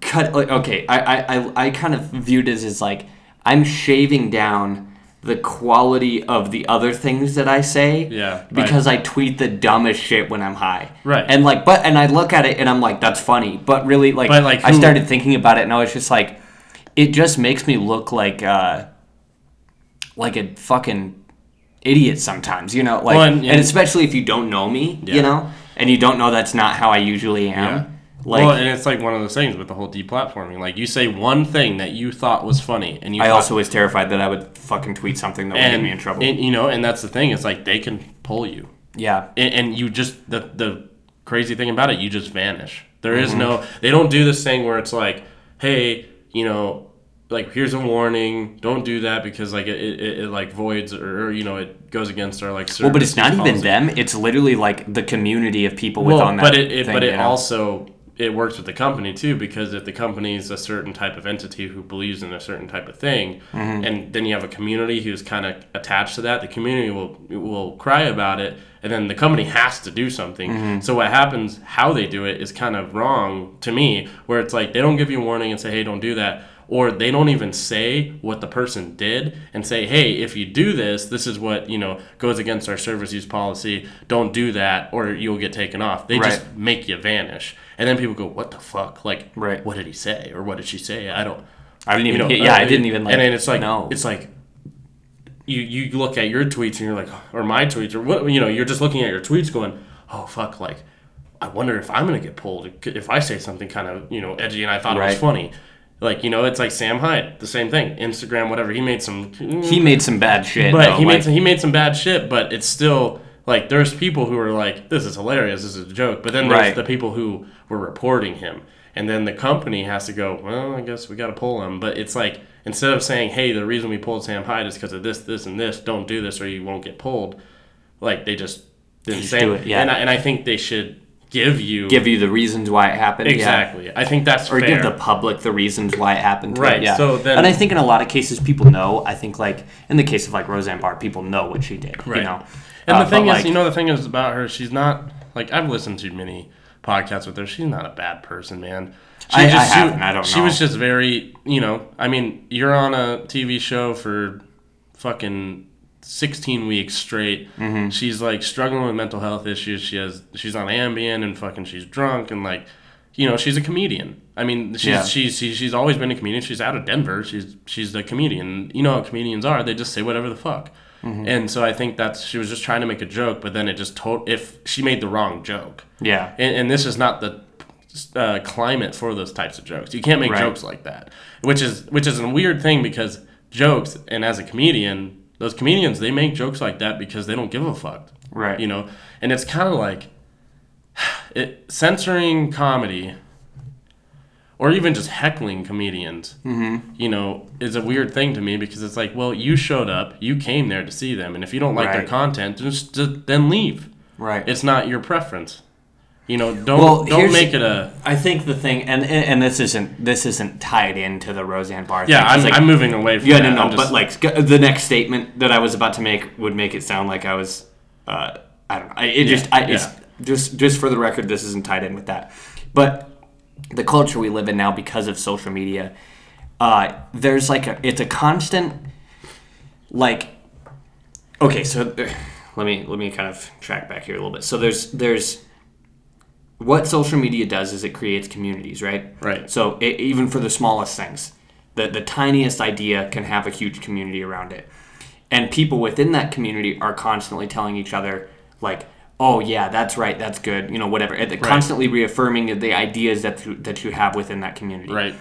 cut. Like, okay, I, I I I kind of viewed it as like I'm shaving down the quality of the other things that I say. Yeah, right. Because I tweet the dumbest shit when I'm high. Right. And like, but and I look at it and I'm like, that's funny. But really, like, But, like, I started thinking about it and I was just like, it just makes me look like uh, like a fucking idiot sometimes. You know, like, Well, and, and- especially if you don't know me, Yeah. you know, and you don't know that's not how I usually am. Yeah. Like, well, and it's like one of those things with the whole deplatforming. Like you say one thing that you thought was funny, and you I thought, also was terrified that I would fucking tweet something that would get me in trouble. and, you know, and that's the thing. It's like they can pull you, yeah. and, and you just the the crazy thing about it, you just vanish. There is Mm-hmm. no. They don't do this thing where it's like, hey, you know. Like here's a warning. Don't do that because like it, it, it, like voids or, or you know it goes against our like. Well, but it's not even them. It's literally like the community of people with well, on that. but it, it thing, but it know? also it works with the company too because if the company is a certain type of entity who believes in a certain type of thing, Mm-hmm. and then you have a community who's kind of attached to that, the community will will cry about it, and then the company has to do something. Mm-hmm. So what happens? How they do it is kind of wrong to me, where it's like they don't give you a warning and say, hey, don't do that. Or they don't even say what the person did and say, hey, if you do this, this is what, you know, goes against our service use policy. Don't do that or you'll get taken off. They just make you vanish. And then people go, what the fuck? Like, Right. what did he say? Or what did she say? I don't. I didn't even. know, yeah, uh, I didn't even like. And then it's like, no. it's like, you, you look at your tweets and you're like, or my tweets, or what, you know, you're just looking at your tweets going, oh, fuck, like, I wonder if I'm going to get pulled if I say something kind of, you know, edgy and I thought it was funny. Like, you know, it's like Sam Hyde, the same thing. Instagram, whatever. He made some. he made some bad shit. But though, he like, made some, he made some bad shit, but it's still like there's people who are like, this is hilarious, this is a joke. But then there's Right. the people who were reporting him, and then the company has to go. Well, I guess we got to pull him. But it's like instead of saying, hey, the reason we pulled Sam Hyde is because of this, this, and this. Don't do this or you won't get pulled. Like they just didn't Just say do it, yeah. And I, and I think they should give you give you the reasons why it happened. yeah. exactly. I think that's Or fair. give the public the reasons why it happened. Right. Yeah. so then- and I think in a lot of cases, people know. I think like in the case of like Roseanne Barr, people know what she did. Right. You know. And Uh, the thing is, like, you know, the thing is about her, she's not like I've listened to many podcasts with her. She's not a bad person, man. She I- I she, haven't, I don't She know. was just very, you know, I mean, you're on a TV show for fucking 16 weeks straight. Mm-hmm. She's like struggling with mental health issues. She has, she's on Ambien and fucking she's drunk and like, you know, she's a comedian. I mean, she's Yeah. she's she's she's always been a comedian. She's out of Denver. She's she's a comedian. You know how comedians are. They just say whatever the fuck. Mm-hmm. And so I think that's she was just trying to make a joke, but then it just told if she made the wrong joke. yeah. And, and this is not the uh, climate for those types of jokes. You can't make Right. jokes like that, which is which is a weird thing because jokes and as a comedian, those comedians they make jokes like that because they don't give a fuck. Right. You know, and it's kind of like it, censoring comedy or even just heckling comedians, Mm-hmm. you know, is a weird thing to me because it's like, well, you showed up, you came there to see them, and if you don't like their content, just, just then leave. Right. It's not your preference. You know, don't Well, don't make it a I think the thing, and and and this isn't this isn't tied into the Roseanne Barr. yeah. I'm, like, I'm moving away from Yeah, that. no, no, I'm just- but like the next statement that I was about to make would make it sound like I was, uh, I don't know. It just, I, it's yeah. just, just for the record, this isn't tied in with that. But the culture we live in now, because of social media, uh, there's like a, it's a constant, like, okay, so uh, let me let me kind of track back here a little bit. So there's there's what social media does is it creates communities, right? Right. So it, even for the smallest things, the the tiniest idea can have a huge community around it, and people within that community are constantly telling each other like, "Oh yeah, that's right, that's good," you know, whatever. They're Constantly reaffirming the ideas that you, that you have within that community. right.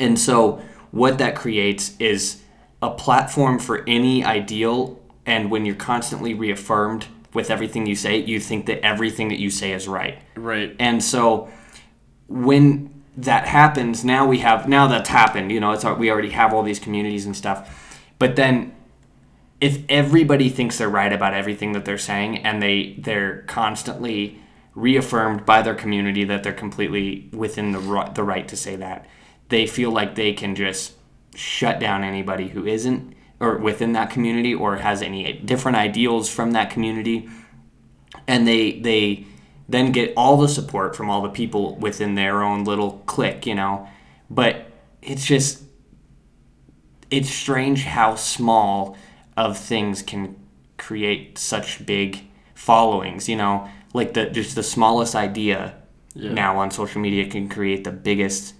And so what that creates is a platform for any ideal. And when you're constantly reaffirmed with everything you say, you think that everything that you say is right. Right. And so when that happens, now we have now that's happened. You know, it's we already have all these communities and stuff. But then if everybody thinks they're right about everything that they're saying and they they're constantly reaffirmed by their community that they're completely within the right, the right to say that they feel like they can just shut down anybody who isn't or within that community or has any different ideals from that community and they they then get all the support from all the people within their own little clique you know but it's just it's strange how small of things can create such big followings. You know, like the just the smallest idea Yeah. now on social media can create the biggest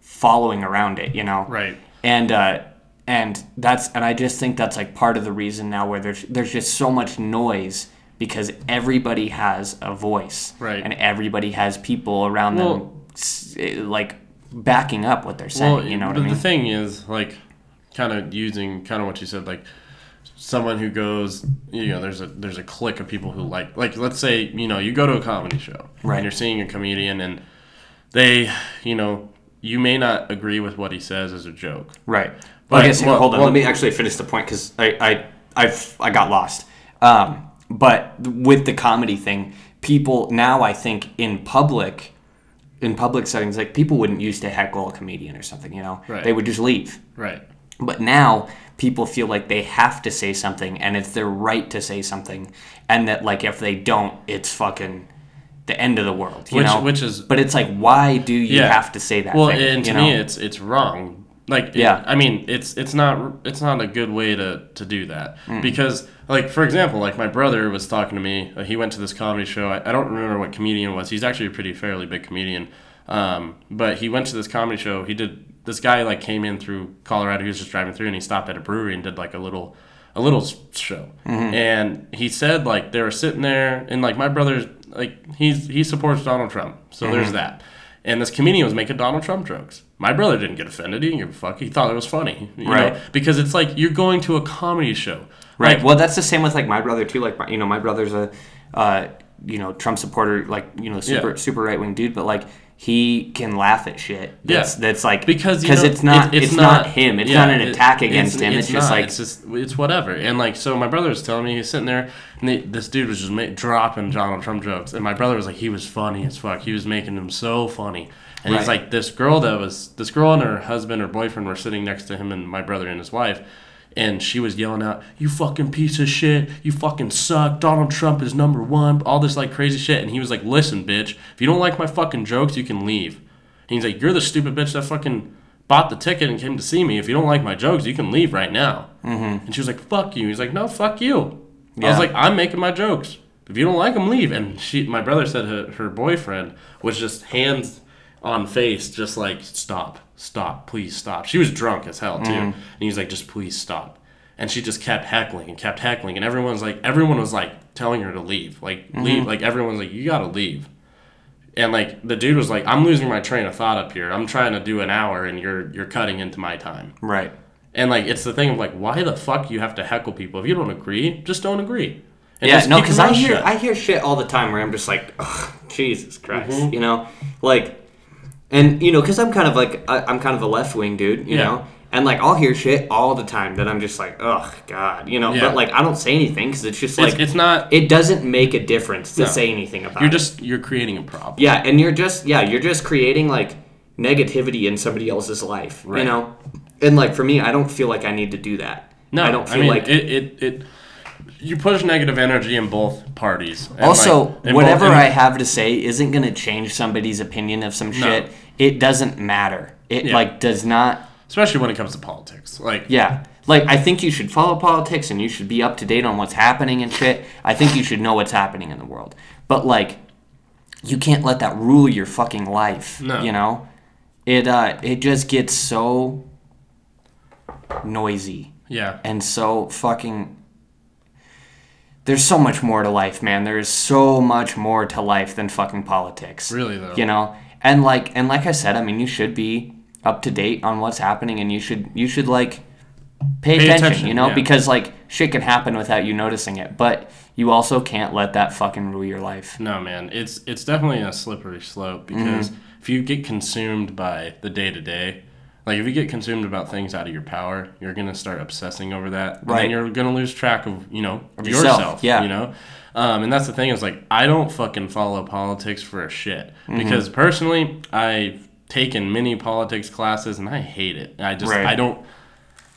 following around it. You know, Right. and uh, and that's and I just think that's like part of the reason now where there's there's just so much noise because everybody has a voice, Right. And everybody has people around Well- them, like backing up what they're saying. you know what I mean? the thing is, like, kind of using kind of what you said, like someone who goes, you know, there's a there's a clique of people who like, like, let's say, you know, you go to a comedy show, Right. And you're seeing a comedian, and they, you know, you may not agree with what he says as a joke, Right. But- I guess, well- hold on. well- let me actually finish the point because I, I, I've, I got lost. Um, but with the comedy thing, people now I think in public, in public settings, like people wouldn't used to heckle a comedian or something. You know, Right. they would just leave. right? But now people feel like they have to say something, and it's their right to say something, and that like if they don't, it's fucking the end of the world. You Which- know, which is- But it's like, why do you Yeah. have to say that? Well, thing, and to you me, it's it's wrong. Like, it- Yeah. I mean, it's it's not it's not a good way to to do that Mm. because, like, for example, like my brother was talking to me. Uh, he went to this comedy show. I, I don't remember what comedian was. He's actually a pretty fairly big comedian. Um, but he went to this comedy show. He did this guy like came in through Colorado. He was just driving through, and he stopped at a brewery and did like a little a little show. And he said like they were sitting there, and like my brother's like he's he supports Donald Trump, so there's that. And this comedian was making Donald Trump jokes. My brother didn't get offended. He didn't give a fuck. He thought it was funny, you Right. know, because it's like you're going to a comedy show, Right. Like, well, that's the same with like my brother too. Like my, you know, my brother's a uh, you know Trump supporter, like you know super Yeah. super right wing dude, but like he can laugh at shit. That's, Yeah. that's like because you because know, it's not it- it's, not, him. It's yeah, not an it- attack it's- against him. It's, just not. like it's just it's whatever. And like so, my brother was telling me he's sitting there, and they, this dude was just ma- dropping Donald Trump jokes, and my brother was like, he was funny as fuck. He was making them so funny. And he's like, this girl that was this girl and her husband or boyfriend were sitting next to him and my brother and his wife. And she was yelling out, "You fucking piece of shit! You fucking suck! Donald Trump is number one!" All this like crazy shit, and he was like, "Listen, bitch, if you don't like my fucking jokes, you can leave." And he's like, "You're the stupid bitch that fucking bought the ticket and came to see me. If you don't like my jokes, you can leave right now." Mm-hmm. And she was like, "Fuck you." He's like, "No, fuck you." I was like, "I'm making my jokes. If you don't like them, leave." And she, my brother said her, her boyfriend was just hands on face, just like, "Stop, stop, please stop." She was drunk as hell too, and he's like, "Just please stop." And she just kept heckling and kept heckling, and everyone's like, everyone was like telling her to leave, like leave, like everyone's like, "You gotta leave." And like the dude was like, "I'm losing my train of thought up here. I'm trying to do an hour, and you're you're cutting into my time." right. And like it's the thing of like, why the fuck you have to heckle people? If you don't agree, just don't agree. And Yeah, no, because I hear shut. I hear shit all the time where I'm just like, Jesus Christ, Mm-hmm. you know, like, and you know, because I'm kind of like I, I'm kind of a left wing dude, you Yeah. know, and like I'll hear shit all the time that I'm just like, oh God, you know, Yeah. but like I don't say anything because it's just like it's not. it doesn't make a difference to No. say anything about You're just you're creating a problem. yeah, and you're just yeah, you're just creating like negativity in somebody else's life, right. you know, and like for me, I don't feel like I need to do that. No, I don't feel mean, like it, it it you push negative energy in both parties. Also, like, in whatever both- I have to say isn't going to change somebody's opinion of some shit. It doesn't matter. It Yeah. like does not. especially when it comes to politics, like Yeah. Like I think you should follow politics and you should be up to date on what's happening and shit. I think you should know what's happening in the world. But like you can't let that rule your fucking life, No. you know? It uh it just gets so noisy yeah, and so fucking there's so much more to life man there's so much more to life than fucking politics Really, though. you know and like and like i said i mean you should be up to date on what's happening and you should you should like pay, Pay attention, attention, you know yeah. because like shit can happen without you noticing it but you also can't let that fucking rule your life no man, it's it's definitely a slippery slope because Mm-hmm. if you get consumed by the day to day. Like if you get consumed about things out of your power, you're gonna start obsessing over that, and Right. then you're gonna lose track of you know yourself, yourself. yeah. you know, um, and that's the thing is like I don't fucking follow politics for a shit Mm-hmm. because personally I've taken many politics classes and I hate it. I just Right. I don't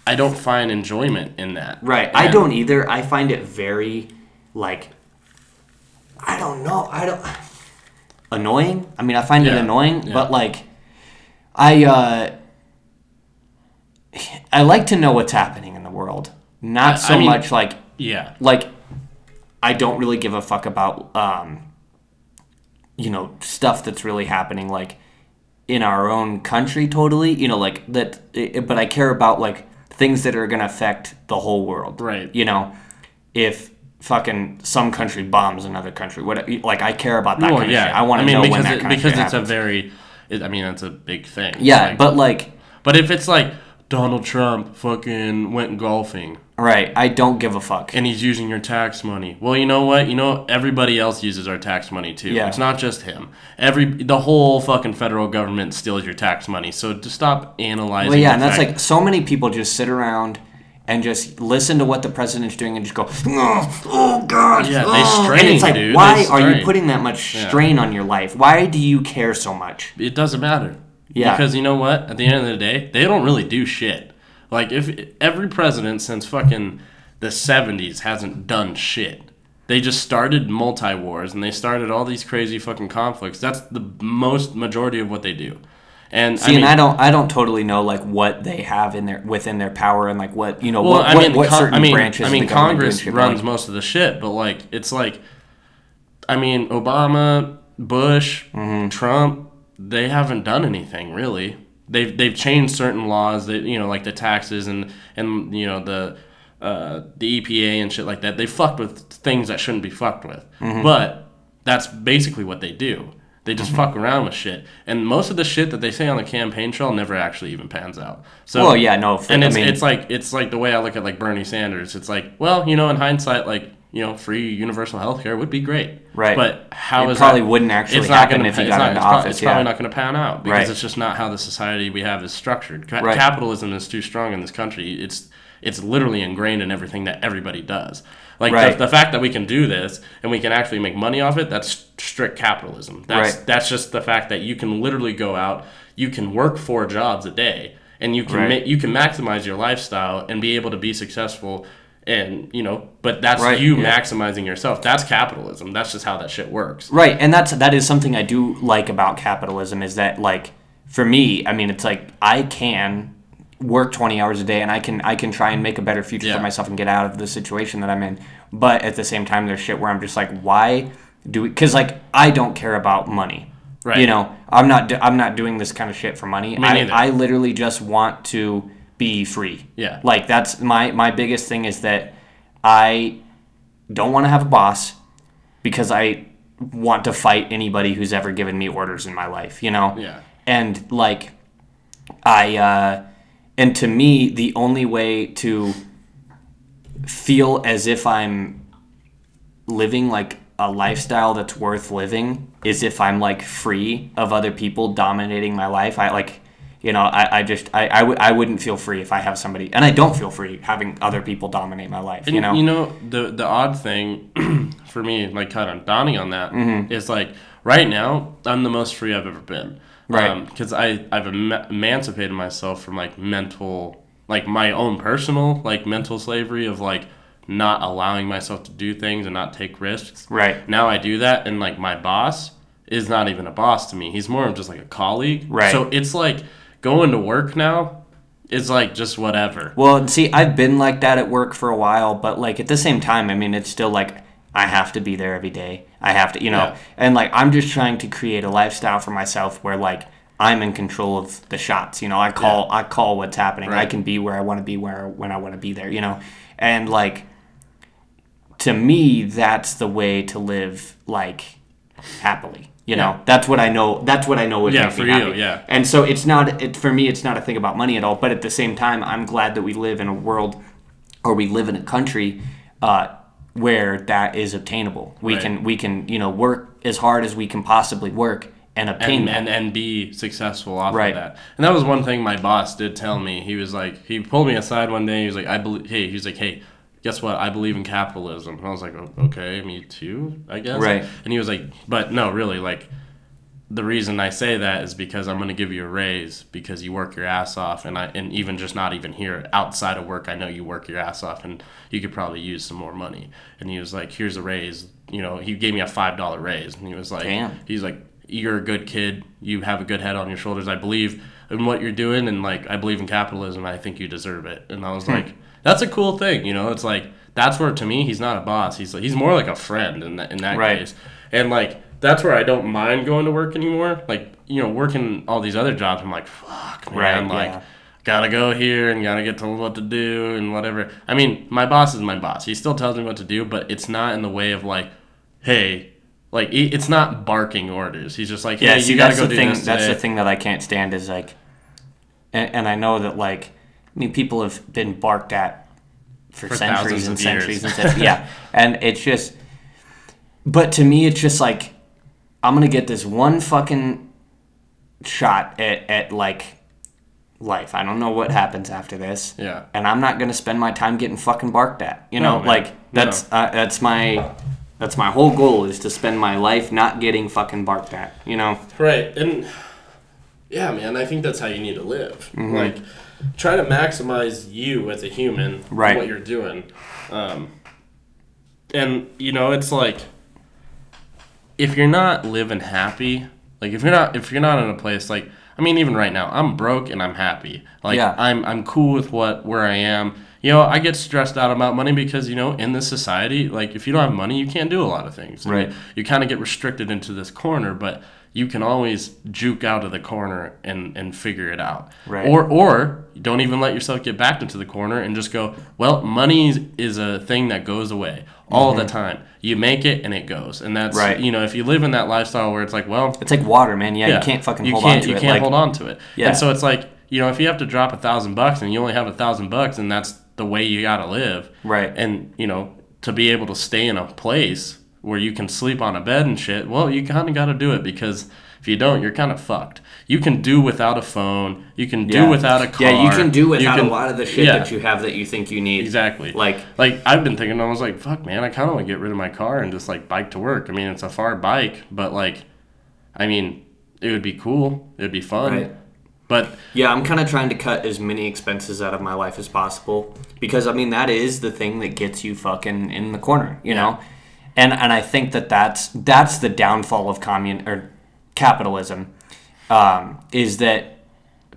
I don't find enjoyment in that. Right. I don't either. I find it very like I don't know. I don't annoying. I mean, I find it annoying, yeah. but like I uh I like to know what's happening in the world. not so I mean- much like Yeah. like I don't really give a fuck about um you know stuff that's really happening like in our own country totally you know like that i- but I care about like things that are going to affect the whole world Right. you know if fucking some country bombs another country what eh, like I care about that Well, kind of yeah. shit I want to I mean, know because when that it, because of it's a very. It, I mean, that's a big thing. yeah Like- but like but if it's like Donald Trump fucking went golfing right I don't give a fuck and he's using your tax money. Well, you know what? You know everybody else uses our tax money too. Yeah. It's not just him. Every the whole fucking federal government steals your tax money. So to stop analyzing. Well, yeah, and that's like so many people just sit around and just listen to what the president's doing and just go, oh, oh God. Yeah, they oh." strain, And it's like, dude. why They are you putting that much strain on your life? Why do you care so much? it doesn't matter. Yeah. Because you know what? At the end of the day, they don't really do shit. Like if every president since fucking the 70s hasn't done shit. They just started multi wars and they started all these crazy fucking conflicts. That's the most majority of what they do. And See, I mean, and I don't, I don't totally know like what they have in their within their power and like what you know well, what, I mean, what Con- certain I mean, branches. I mean, the government do and Congress runs like, most of the shit, but like it's like, I mean, Obama, Bush, Mm-hmm. Trump, they haven't done anything really. They've they've changed certain laws that you know, like the taxes and and you know the uh, the EPA and shit like that. They fucked with things that shouldn't be fucked with, Mm-hmm. but that's basically what they do. They just fuck around with shit, and most of the shit that they say on the campaign trail never actually even pans out. So, Well, yeah, no, and I mean- it's like it's like the way I look at like Bernie Sanders. It's like, well, you know, in hindsight, like you know, free universal health care would be great, Right. But how It is probably that- wouldn't actually it's not happen gonna if you got not- into it's office, It's probably not going to pan out because Right. it's just not how the society we have is structured. Ca- Right. Capitalism is too strong in this country. It's it's literally ingrained in everything that everybody does. Like Right. the, the fact that we can do this and we can actually make money off it, that's strict capitalism. That's Right. that's just the fact that you can literally go out, you can work four jobs a day, and you can ma- you can maximize your lifestyle and be able to be successful. And you know, but that's Right, you yeah. maximizing yourself. That's capitalism. That's just how that shit works. Right, and that's that is something I do like about capitalism is that like for me, I mean, it's like I can work 20 hours a day and I can I can try and make a better future Yeah. for myself and get out of the situation that I'm in. But at the same time there's shit where I'm just like why do we cuz like I don't care about money. Right. You know, I'm not I'm not doing this kind of shit for money. I neither. I literally just want to be free. Yeah. Like that's my my biggest thing is that I don't want to have a boss because I want to fight anybody who's ever given me orders in my life, you know? Yeah. And like I uh and to me the only way to feel as if I'm living like a lifestyle that's worth living is if I'm like free of other people dominating my life. I like you know, I, I just I, I, w- I wouldn't feel free if I have somebody and I don't feel free having other people dominate my life. And you know? you know the the odd thing for me, like kind of dawning on that, is Mm-hmm. like right now I'm the most free I've ever been. Right. Because I I've em- emancipated myself from like mental, like my own personal like mental slavery of like not allowing myself to do things and not take risks. Right. Now I do that, and like my boss is not even a boss to me. He's more of just like a colleague. Right. So it's like going to work now is like just whatever. Well, see, I've been like that at work for a while, but like at the same time, I mean, it's still like I have to be there every day. I have to, you know, Yeah. and like I'm just trying to create a lifestyle for myself where like I'm in control of the shots. You know, I call I call what's happening. I can be where I want to be where when I want to be there. You know, and like to me, that's the way to live like happily. You know, Yeah. that's what I know. That's what I know would Yeah, make for me you, happy. yeah. And so it's not it for me. It's not a thing about money at all. But at the same time, I'm glad that we live in a world, or we live in a country, uh, where that is obtainable. We Right. can we can you know work as hard as we can possibly work and obtain and, that. and and be successful off Right. of that. And that was one thing my boss did tell me. He was like, he pulled me aside one day. He was like, I believe. Hey, he was like, hey, guess what? I believe in capitalism. And I was like, okay, me too, I guess. Right. And he was like, but no, really, like. The reason I say that is because I'm going to give you a raise because you work your ass off, and I and even just not even here outside of work, I know you work your ass off, and you could probably use some more money. And he was like, "Here's a raise." You know, he gave me a five dollar raise, and he was like, Damn. he's like you're a good kid you have a good head on your shoulders i believe in what you're doing and like i believe in capitalism i think you deserve it and i was Hmm. like that's a cool thing. You know, it's like that's where to me he's not a boss. He's like, he's more like a friend in that in that Right. case. And like that's where I don't mind going to work anymore. Like you know, working all these other jobs, I'm like, fuck, man. Right, like, yeah. gotta go here and gotta get told what to do and whatever. I mean, my boss is my boss. He still tells me what to do, but it's not in the way of like, hey. Like it's not barking orders. He's just like, hey, Yeah, you gotta go the do thing. this That's the thing that I can't stand is like, and, and I know that like, I mean, people have been barked at for, For centuries and centuries and centuries. yeah, and it's just, but to me, it's just like, I'm gonna get this one fucking shot at at like life. I don't know what happens after this. Yeah. and I'm not gonna spend my time getting fucking barked at. You know, man. like that's uh, that's my. That's my whole goal is to spend my life not getting fucking barked at, you know? Right. And yeah, man, I think that's how you need to live. Mm-hmm. Like, try to maximize you as a human, Right. what you're doing. Um, and, you know, it's like, if you're not living happy, like, if you're not, if you're not in a place like, I mean, even right now, I'm broke and I'm happy. Like, Yeah. I'm, I'm cool with what, where I am. You know, I get stressed out about money because, you know, in this society, like, if you don't have money, you can't do a lot of things. Right. You, you kind of get restricted into this corner, but you can always juke out of the corner and, and figure it out. Right. Or or don't even let yourself get backed into the corner and just go, well, money is- a thing that goes away all the time. You make it and it goes. And that's Mm-hmm. Right. you know, if you live in that lifestyle where it's like, well, It's like water, man. Yeah, you can't fucking you hold can't, on to you it. can't like, hold on to it. Yeah. And so it's like, you know, if you have to drop a thousand bucks and you only have a thousand bucks and that's the way you gotta live. Right. And, you know, to be able to stay in a place where you can sleep on a bed and shit, well, you kinda gotta do it because if you don't, you're kind of fucked. You can do without a phone. You can do yeah. without a car. Yeah, you can do without can- a lot of the shit yeah. that you have that you think you need. Exactly. Like, like I've been thinking, I was like, fuck, man, I kind of want to get rid of my car and just like bike to work. I mean, it's a far bike, but like, I mean, it would be cool. It'd be fun. Right. But yeah, I'm kind of trying to cut as many expenses out of my life as possible because I mean that is the thing that gets you fucking in the corner, you know. And and I think that that's that's the downfall of commun or capitalism, um, is that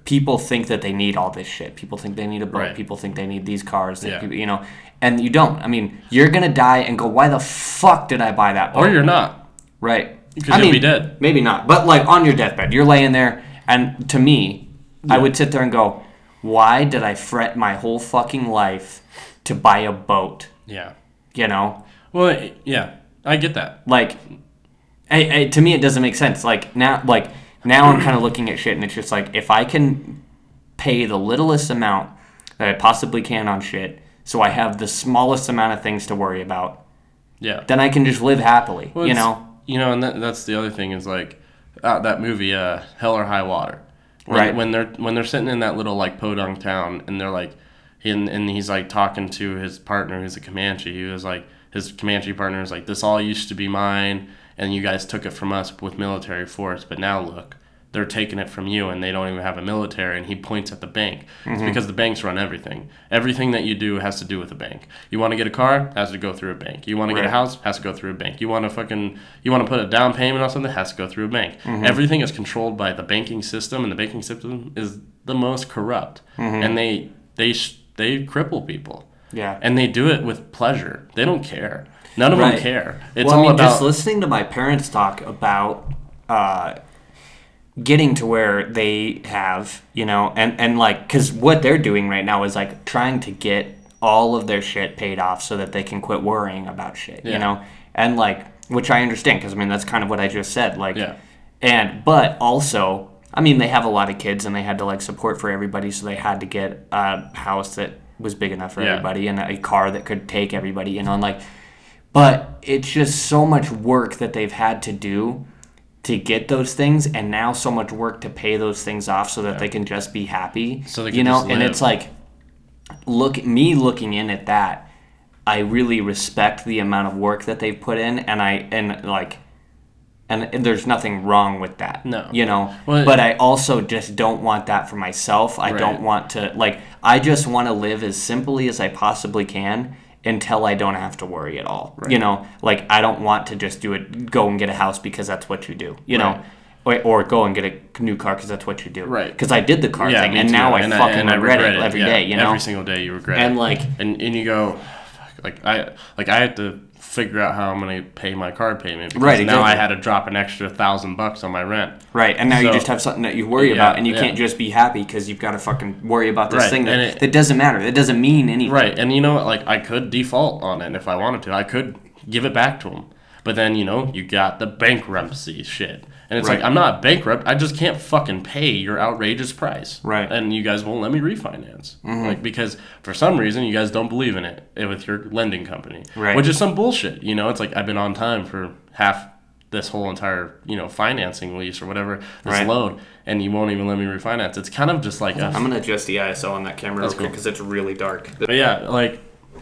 people think that they need all this shit. People think they need a boat. Right. People think they need these cars. Yeah. people, you know, and you don't. I mean, you're gonna die and go, why the fuck did I buy that boat? or you're not. Right. you'll be dead. Maybe not. But like on your deathbed, you're laying there, and to me, I would sit there and go, "Why did I fret my whole fucking life to buy a boat?" Yeah. You know, Well, yeah, I get that. like, I, I, to me, it doesn't make sense. Like now, like now, I'm kind of looking at shit, and it's just like if I can pay the littlest amount that I possibly can on shit, so I have the smallest amount of things to worry about, Yeah. then I can just live happily. Well, you know. You know, and that, that's the other thing is like uh, that movie, uh, Hell or High Water. When, Right. When they're when they're sitting in that little like podunk town, and they're like, and, and he's like talking to his partner who's a Comanche. He was like, his Comanche partner is like, this all used to be mine, and you guys took it from us with military force, but now look. They're taking it from you, and they don't even have a military. And he points at the bank. It's mm-hmm. because the banks run everything. Everything that you do has to do with a bank. You want to get a car, has to go through a bank. You want to get a house, has to go through a bank. You want to fucking, you want to put a down payment on something, has to go through a bank. Mm-hmm. Everything is controlled by the banking system, and the banking system is the most corrupt. Mm-hmm. And they they sh- they cripple people. Yeah. And they do it with pleasure. They don't care. None of them care. It's well, all I mean, about just listening to my parents talk about uh, getting to where they have, you know, and and like, because what they're doing right now is like trying to get all of their shit paid off so that they can quit worrying about shit, Yeah. you know, and like, which I understand because I mean that's kind of what I just said, like, Yeah. and but also. I mean, they have a lot of kids, and they had to like support for everybody, so they had to get a house that was big enough for Yeah. everybody, and a car that could take everybody, you know, and like, but it's just so much work that they've had to do to get those things and now so much work to pay those things off so that they can just be happy So they you know and it's like look me looking in at that i really respect the amount of work that they've put in and i and like and, there's nothing wrong with that No. you know Well, but i also just don't want that for myself i Right. don't want to like i just want to live as simply as i possibly can until i don't have to worry at all you know like i don't want to just do it go and get a house because that's what you do you know or, or go and get a new car because that's what you do. Right. Because I did the car Yeah, thing, and too. now I and fucking I regret, it every yeah, day. You know. every single day you regret it. and it. like, and and you go, like I like I had to figure out how I'm gonna pay my car payment because Right, now I had to drop an extra thousand bucks on my rent. right, and now you just have something that you worry Yeah, about, and you yeah. can't just be happy because you've got to fucking worry about this Right, thing that, it- that doesn't matter. That doesn't mean anything. Right, and you know what? Like I could default on it if I wanted to. I could give it back to him, but then you know you got the bankruptcy shit, and it's Right. like I'm not bankrupt. I just can't fucking pay your outrageous price. Right. Mm-hmm. and you guys won't let me refinance, like because for some reason you guys don't believe in it eh, with your lending company, Right. Which is some bullshit. You know, it's like I've been on time for half this whole entire you know financing lease or whatever this Right. loan, and you won't even let me refinance. It's kind of just like a I'm gonna adjust the ISO on that camera quick cool. because it's really dark. but yeah, like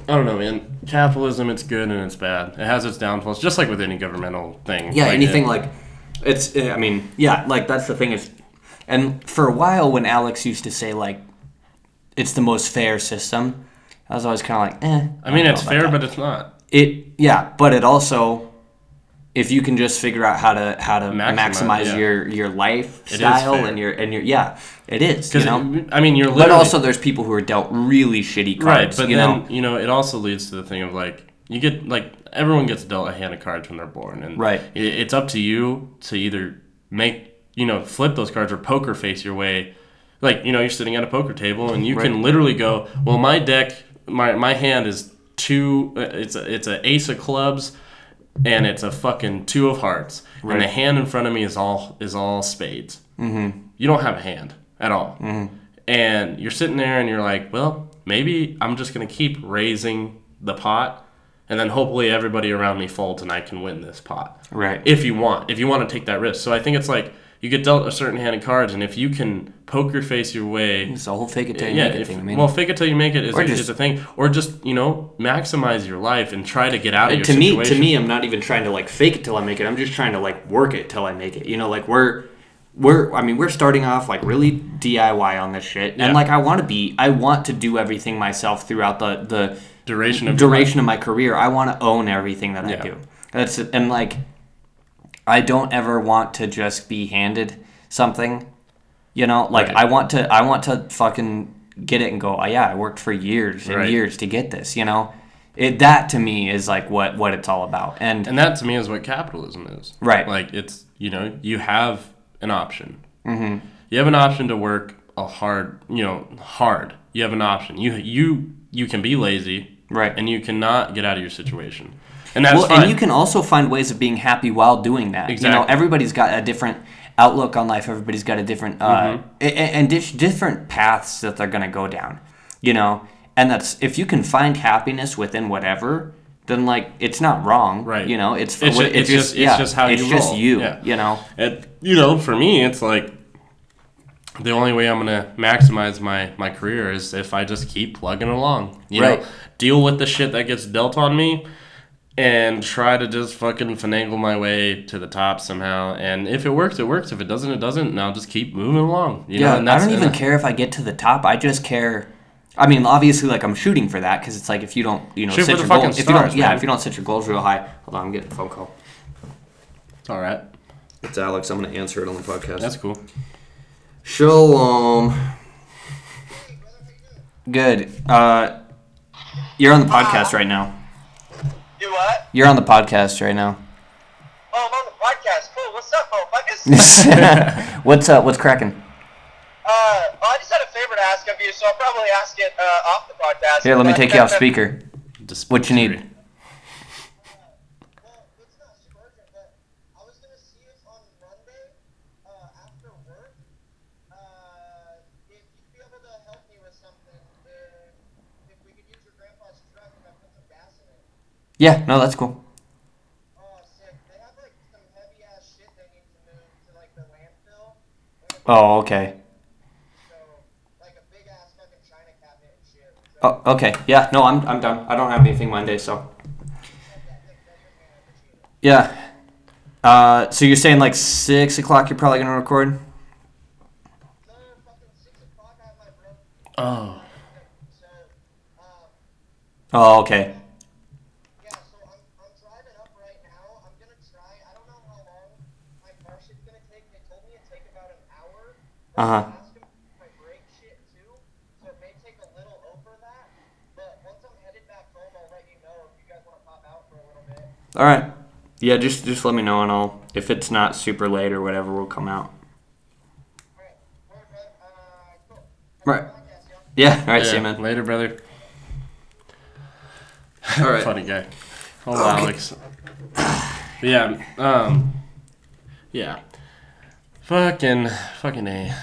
I don't know, man. Capitalism, it's good and it's bad. It has its downfalls, just like with any governmental thing. Yeah, Like, anything it- like it's. I mean, yeah, like that's the thing is, and for a while when Alex used to say like, it's the most fair system, I was always kind of like, eh. I mean, it's fair, that. but it's not. it yeah, but it also, if you can just figure out how to how to maximize, Maximize, yeah. your your lifestyle and your and your yeah, it is. You know. I mean, you're but also, there's people who are dealt really shitty cards right. But you then know. you know, it also leads to the thing of like you get like everyone gets dealt a hand of cards when they're born, and Right. i- it's up to you to either make you know flip those cards or poker face your way. Like you know, you're sitting at a poker table and you can literally go, well, my deck, my my hand is two. uh, It's a it's a ace of clubs. And it's a fucking two of hearts, and the hand in front of me is all is all spades. Mm-hmm. You don't have a hand at all, mm-hmm. and you're sitting there and you're like, well, maybe I'm just gonna keep raising the pot, and then hopefully everybody around me folds and I can win this pot. Right. If you want, if you want to take that risk. So I think it's like you get dealt a certain hand of cards, and if you can poker face your way It's the whole fake it till you yeah, make it if, thing. I mean, well, fake it till you make it is, a, just- is a thing, or just you know maximize your life and try to get out of your to me, situation. to me, I'm not even trying to like fake it till I make it. I'm just trying to like work it till I make it. You know, like we're we're I mean we're starting off like really DIY on this shit, Yeah. and like I want to be I want to do everything myself throughout the the duration of duration of my career. I want to own everything that I do. That's and like I don't ever want to just be handed something. You know, like Right. I want to I want to fucking get it and go, oh, yeah, I worked for years and Right. years to get this, you know? It that to me is like what what it's all about. And, And that to me is what capitalism is. Right. Like it's you know you have an option. Mm-hmm. You have an option to work a hard you know hard. You have an option. You you you can be lazy. Right. And you cannot get out of your situation. And that's well, fine. and you can also find ways of being happy while doing that. You know, everybody's got a different outlook on life. Everybody's got a different uh, Mm-hmm. a- a- and different paths that they're gonna go down. You know, and that's if you can find happiness within whatever, then like it's not wrong. Right. You know, it's It's what- ju- it's just- it's just how it's you just roll. you. Yeah. You know. It, you know, for me, it's like the only way I'm gonna maximize my my career is if I just keep plugging along. You Right. know, deal with the shit that gets dealt on me, and try to just fucking finagle my way to the top somehow. And if it works, it works. If it doesn't, it doesn't. And I'll just keep moving along. You know, Yeah, and I don't even and- care if I get to the top. I just care. I mean, obviously, like I'm shooting for that because it's like if you don't, you know, Shoot set for the your fucking goals. If you don't, stars, yeah, if you don't set your goals real high. Hold on, I'm getting a phone call. It's all right. It's Alex. I'm gonna answer it on the podcast. That's cool. Shalom. Good. Uh, you're on the podcast right now. Do what? You're on the podcast right now. Oh, I'm on the podcast. Cool. What's up, motherfuckers? what's up? What's cracking? uh, well, I just had a favor to ask of you, so I'll probably ask it uh, off the podcast. Here, let me take you off speaker. Just What you need? Well, it's not super urgent, but I was gonna see if on Monday, uh, after work, uh, if you'd be able to help me with something. If, if we could use your grandpa's truck and I put some gas in it. Yeah. No, that's cool. Oh, sick. They have like some heavy ass shit they need to move to like the landfill. Oh, okay. So, like a big ass fucking china cabinet and shit. So, Oh, okay. Yeah. No, I'm I'm done. I don't have anything Monday, so. Yeah. Uh, so you're saying like six o'clock? You're probably gonna record. no, fucking six o'clock. I have my bro. Oh, So, um, Oh, okay. yeah. So I'm, I'm driving up right now. I'm gonna try. I don't know how long my car shit's gonna take. They told Uh huh. ask him if I break shit too, so it may take a little over that. But once I'm headed back home, I'll let you know if you guys want to pop out for a little bit. All right. Yeah, just just let me know, and I'll if it's not super late or whatever, we'll come out. Alright, word, bud. Uh, cool. Right. Yeah. All right. Yeah, See you, man. Later, brother. All right. Funny guy. Oh, Alex. yeah. Um. Yeah. Fucking. Fucking a.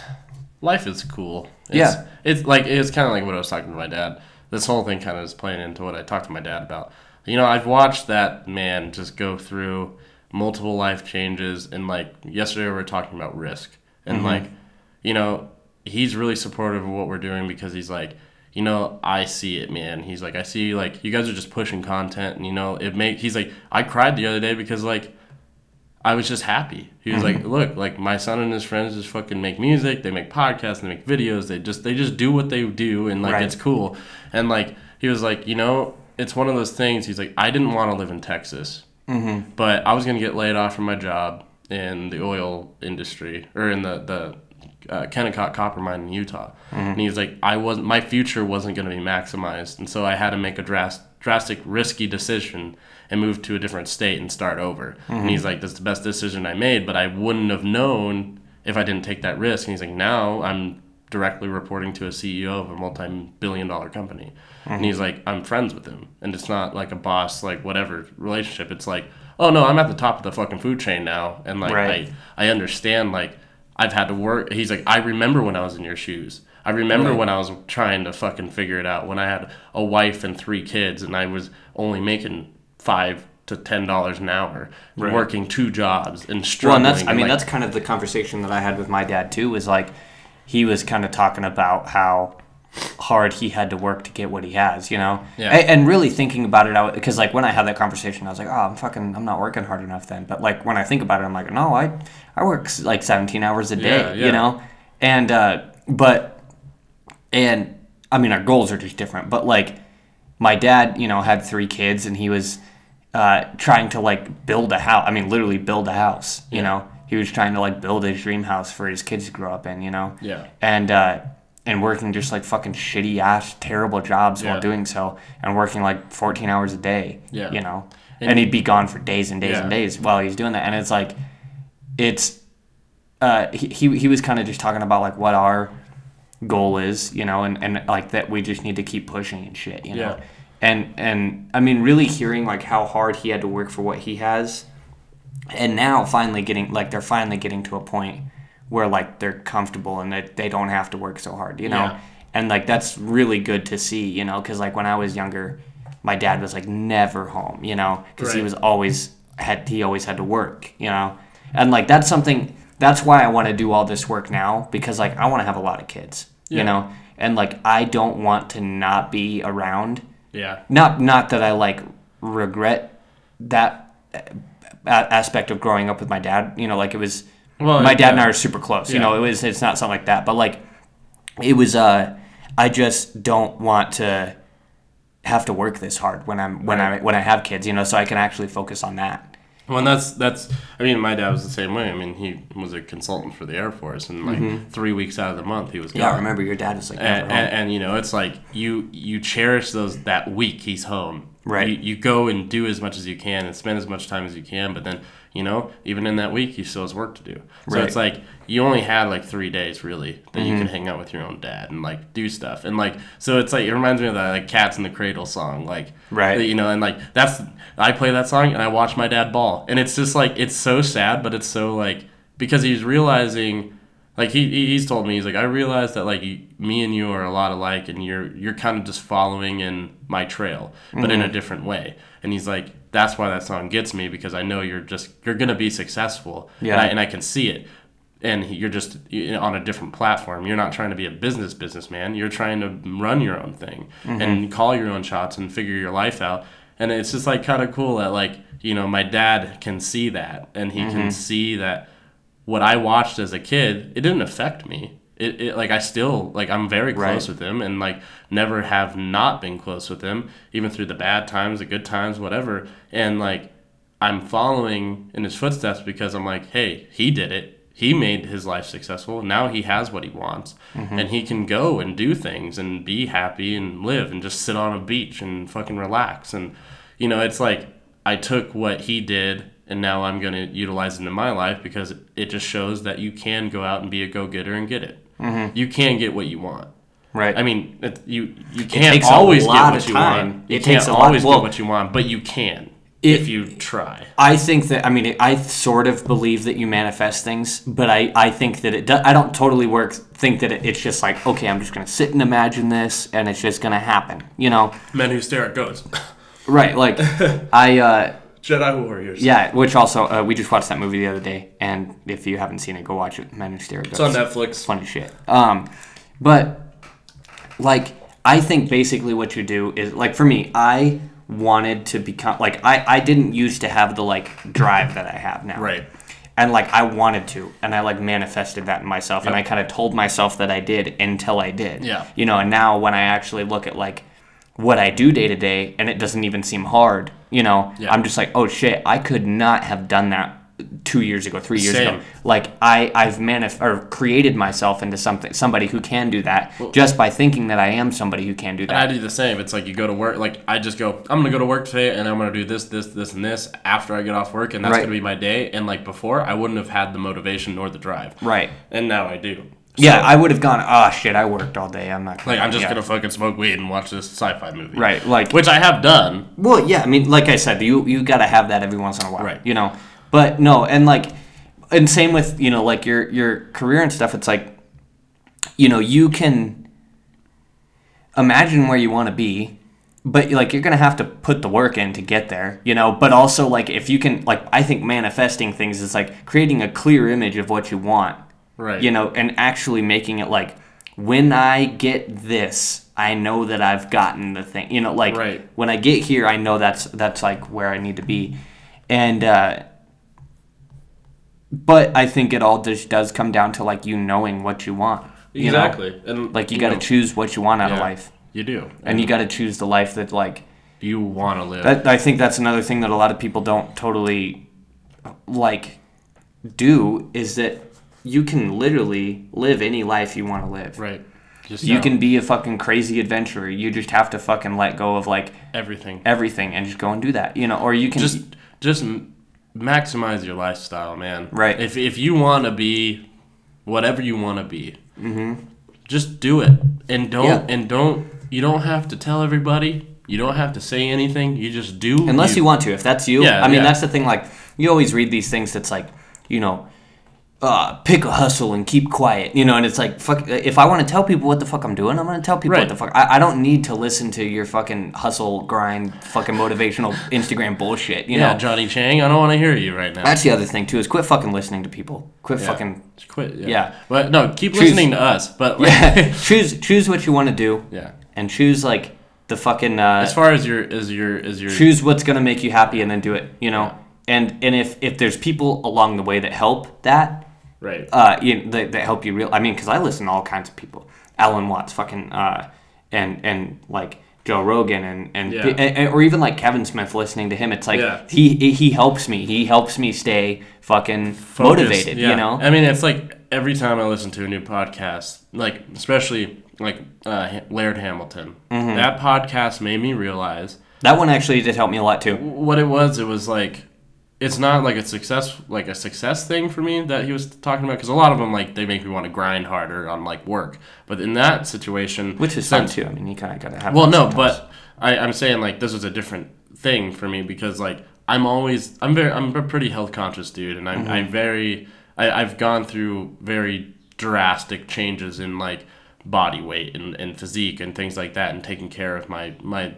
Life is cool. It's, Yeah. It's like it's kind of like what I was talking to my dad. This whole thing kind of is playing into what I talked to my dad about. You know, I've watched that man just go through multiple life changes, and like yesterday we were talking about risk, and mm-hmm. like, you know, he's really supportive of what we're doing because he's like, you know, I see it, man. He's like, I see like you guys are just pushing content, and you know, it make. He's like, I cried the other day because like I was just happy. He was like, "Look, like my son and his friends just fucking make music. They make podcasts. They make videos. They just they just do what they do, and like Right. it's cool." And like he was like, you know, it's one of those things. He's like, I didn't want to live in Texas, mm-hmm. but I was gonna get laid off from my job in the oil industry or in the the uh, Kennecott copper mine in Utah. And he's like, I wasn't. My future wasn't gonna be maximized, and so I had to make a drast, drastic, risky decision and move to a different state and start over. And mm-hmm. he's like, that's the best decision I made, but I wouldn't have known if I didn't take that risk. And he's like, now I'm directly reporting to a CEO of a multi-billion dollar company. And mm-hmm. he's like, I'm friends with him. And it's not like a boss, like whatever relationship. It's like, oh no, I'm at the top of the fucking food chain now. And like, Right. I, I understand, like, I've had to work. He's like, I remember when I was in your shoes. I remember Right. when I was trying to fucking figure it out. When I had a wife and three kids, and I was only making five to ten dollars an hour, Right. working two jobs and Well, struggling. and that's I and, mean like, that's kind of the conversation that I had with my dad too. Was like he was kind of talking about how hard he had to work to get what he has, you know. Yeah. A- And, really thinking about it, because like when I had that conversation, I was like, oh, I'm fucking, I'm not working hard enough then. But like when I think about it, I'm like, no, I, I work like 17 hours a day, Yeah, yeah. you know. And uh, but and I mean our goals are just different. But like my dad, you know, had three kids and he was uh, trying to like build a house. I mean, literally build a house. You Yeah. know, he was trying to like build his dream house for his kids to grow up in. You know. Yeah. And uh, and working just like fucking shitty ass terrible jobs Yeah. while doing so, and working like 14 hours a day. Yeah. You know. And- And, he'd be gone for days and days and days while he's doing that, and it's like, it's, uh, he he, he was kind of just talking about like what our goal is, you know, and, and like that we just need to keep pushing and shit, you know. And and I mean really hearing like how hard he had to work for what he has and now finally getting like they're finally getting to a point where like they're comfortable and that they don't have to work so hard, you know. Yeah. And like that's really good to see, you know, cuz like when I was younger, my dad was like never home, you know, cuz he was always had he always had to work, you know. And like that's something that's why I want to do all this work now because like I want to have a lot of kids, Yeah. you know. And like I don't want to not be around yeah, not not that I like regret that aspect of growing up with my dad. You know, like it was Well, my dad and. I are super close. You know, it was it's not something like that, but like it was. uh I just don't want to have to work this hard when I'm when I Right. when I have kids. You know, so I can actually focus on that. Well, and that's that's. I mean, my dad was the same way. I mean, he was a consultant for the Air Force, and like three weeks out of the month, he was gone. Mm-hmm. Yeah, I remember your dad was like and, and, and you know it's like you you cherish those that week he's home Right. you, you go and do as much as you can and spend as much time as you can but then you know even in that week he still has work to do so Right. it's like you only had like three days really that you Mm-hmm. can hang out with your own dad and like do stuff and like so it's like it reminds me of that like cats in the cradle song like Right. you know and like that's i play that song and i watch my dad bawl and it's just like it's so sad but it's so like because he's realizing like he he- he's told me he's like I realize that like me and you are a lot alike and you're you're kind of just following in my trail but in a different way and he's like that's why that song gets me because I know you're just you're gonna be successful Yeah. and, I, and I can see it and you're just on a different platform you're not trying to be a business businessman you're trying to run your own thing mm-hmm. and call your own shots and figure your life out and it's just like kind of cool that like you know my dad can see that and he can mm-hmm. see that what I watched as a kid, it didn't affect me. It, it like I still like I'm very close Right. with him and like never have not been close with him, even through the bad times, the good times, whatever. And like I'm following in his footsteps because I'm like, hey, he did it. He made his life successful. Now he has what he wants, mm-hmm. and he can go and do things and be happy and live and just sit on a beach and fucking relax. And you know, it's like I took what he did and now I'm going to utilize it in my life because it just shows that you can go out and be a go getter and get it. Mm-hmm. You can get what you want. Right. I mean, it, you you can't takes a always get what of you want. You It can't takes a lot- always well- get what you want, but you can It- if you try. I think that I mean I sort of believe that you manifest things, but I, I think that it do, I don't totally work think that it, it's just like okay I'm just gonna sit and imagine this and it's just gonna happen you know Men who stare at goats. right like I uh, Jedi warriors. yeah which also uh, we just watched that movie the other day and if you haven't seen it go watch it Men Who Stare at Goats. It's on Netflix. funny shit um but like I think basically what you do is like for me I wanted to become like I I didn't used to have the like drive that I have now Right. and like I wanted to, and I like manifested that in myself, and I kind of told myself that I did until I did. Yeah. You know, and now when I actually look at like what I do day to day, and it doesn't even seem hard, you know, Yeah. I'm just like, oh shit, I could not have done that two years ago, three years ago. Like I I've manif- or created myself into something somebody who can do that just by thinking that I am somebody who can do And I do the same. It's like you go to work. Like I just go. I'm gonna go to work today, and I'm gonna do this, this, this, and this after I get off work, and that's Right. gonna be my day. And like before, I wouldn't have had the motivation nor the drive. Right. And now I do. Yeah, I would have gone. Oh shit, I worked all day. I'm not. Gonna, like I'm just yeah. gonna fucking smoke weed and watch this sci-fi movie. Right, like- which I have done. Well, yeah, I mean, like I said, you you gotta have that every once in a while, Right. You know, but no, and like, and same with you know, like your your career and stuff. It's like, you know, you can imagine where you want to be, but like you're gonna have to put the work in to get there, you know. But also, like, if you can, like, I think manifesting things is like creating a clear image of what you want, Right. you know, and actually making it like, when I get this, I know that I've gotten the thing, you know, like Right. when I get here, I know that's that's like where I need to be, and uh, but I think it all just does come down to like you knowing what you want, you know? Exactly. And Like you got to choose what you want out of life, You do. and you got to choose the life that like you want to live. that. I think that's another thing that a lot of people don't totally like do is that you can literally live any life you want to live. right. Just You know can be a fucking crazy adventurer. You just have to fucking let go of like everything. everything and just go and do that, you know. Or you can just just m- maximize your lifestyle, man. Right. If if you want to be whatever you want to be, mm-hmm. just do it, and don't Yeah. and don't you don't have to tell everybody. You don't have to say anything. You just do. unless you want to. If that's you, Yeah, I mean yeah. that's the thing. Like you always read these things that's like, you know, uh, pick a hustle and keep quiet, you know. And it's like, fuck. If I want to tell people what the fuck I'm doing, I'm gonna tell people Right. what the fuck. I, I don't need to listen to your fucking hustle grind, fucking motivational Instagram bullshit. You Yeah, know. Johnny Chang. I don't want to hear you right now. That's the other thing too is quit fucking listening to people. Quit Yeah. fucking Just quit. Yeah. yeah. But no, keep Choose- listening to us. But like, yeah. choose choose what you want to do yeah. and choose like the fucking uh, As far as your as your as your choose what's gonna make you happy and then do it. You know. And and if if there's people along the way that help that, right. uh, you that, that help you real. I mean, because I listen to all kinds of people, Alan Watts, fucking, uh, and and like Joe Rogan, and and, Yeah. and- and- or even like Kevin Smith. Listening to him, it's like Yeah. he he helps me. He helps me stay fucking focused, motivated. yeah. You know. I mean, it's like every time I listen to a new podcast, like especially like uh, Laird Hamilton, Mm-hmm. that podcast made me realize that one actually did help me a lot too. what it was. It was like it's not like a success like a success thing for me that he was talking about because a lot of them like they make me want to grind harder on like work, but in that situation, Which is fun too. I mean, you kind of gotta have. well, no, sometimes. but I, I'm saying like this was a different thing for me because like I'm always I'm very I'm a pretty health conscious dude, and I'm Mm-hmm. I'm very I, I've gone through very drastic changes in like body weight and, and physique and things like that, and taking care of my my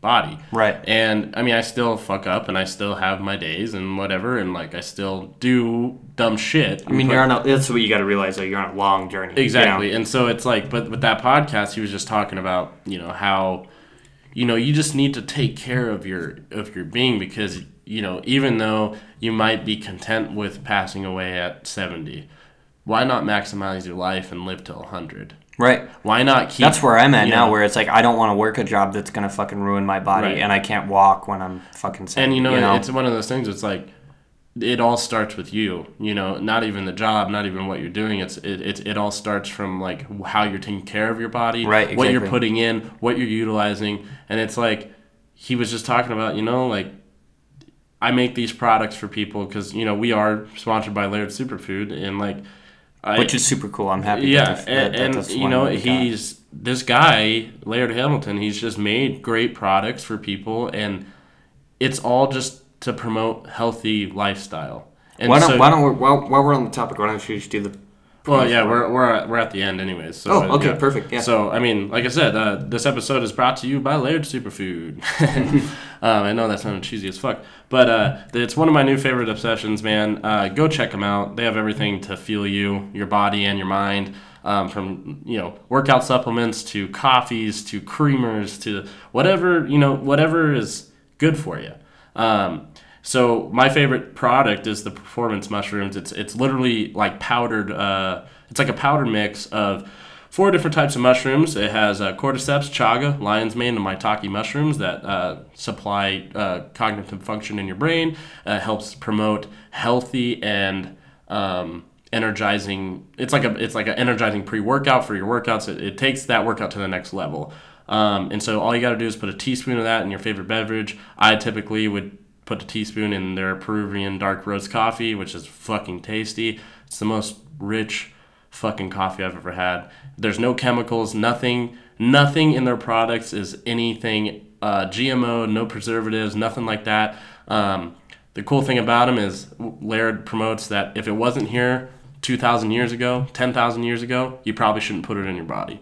body. Right. And I mean, I still fuck up, and I still have my days and whatever, and like I still do dumb shit. I mean, you're on a. That's what you got to realize. Though you're on a long journey. you know? Exactly. And so it's like, but with that podcast, he was just talking about, you know, how, you know, you just need to take care of your of your being because, you know, even though you might be content with passing away at seventy, why not maximize your life and live till hundred? Right. Why not keep? That's where I'm at now, know, where it's like I don't want to work a job that's gonna fucking ruin my body, Right. and I can't walk when I'm fucking sick. and you know, it's one of those things. It's like it all starts with you. You know, not even the job, not even what you're doing. It's it it, it all starts from like how you're taking care of your body, Right, What you're putting in, what you're utilizing, and it's like he was just talking about. You know, like I make these products for people because you know we are sponsored by Laird Superfood, and like, I, which is super cool. I'm happy. yeah, that, and, that and that's you know got. he's this guy Laird Hamilton. He's just made great products for people, and it's all just to promote healthy lifestyle. And Why don't so- Why don't we, while, while we're on the topic, why don't you just do the well, yeah, we're we're at, we're at the end anyways. So, Oh, okay, yeah. perfect, yeah. So I mean, like I said, uh, this episode is brought to you by Laird Superfood. um, I know that sounded cheesy as fuck, but uh, it's one of my new favorite obsessions, man. Uh, go check them out. They have everything to fuel you, your body, and your mind. Um, from you know workout supplements to coffees to creamers to whatever you know whatever is good for you. Um, so my favorite product is the performance mushrooms. It's it's literally like powdered. Uh, it's like a powder mix of four different types of mushrooms. It has uh, cordyceps, chaga, lion's mane, and maitake mushrooms that uh, supply uh, cognitive function in your brain. Uh, helps promote healthy and um, energizing. It's like a it's like an energizing pre workout for your workouts. It, it takes that workout to the next level. Um, and so all you got to do is put a teaspoon of that in your favorite beverage. I typically would put a teaspoon in their Peruvian dark roast coffee, which is fucking tasty. It's the most rich fucking coffee I've ever had. There's no chemicals, nothing, nothing in their products is anything uh, GMO, no preservatives, nothing like that. Um, the cool thing about them is Laird promotes that if it wasn't here 2,000 years ago, 10,000 years ago, you probably shouldn't put it in your body.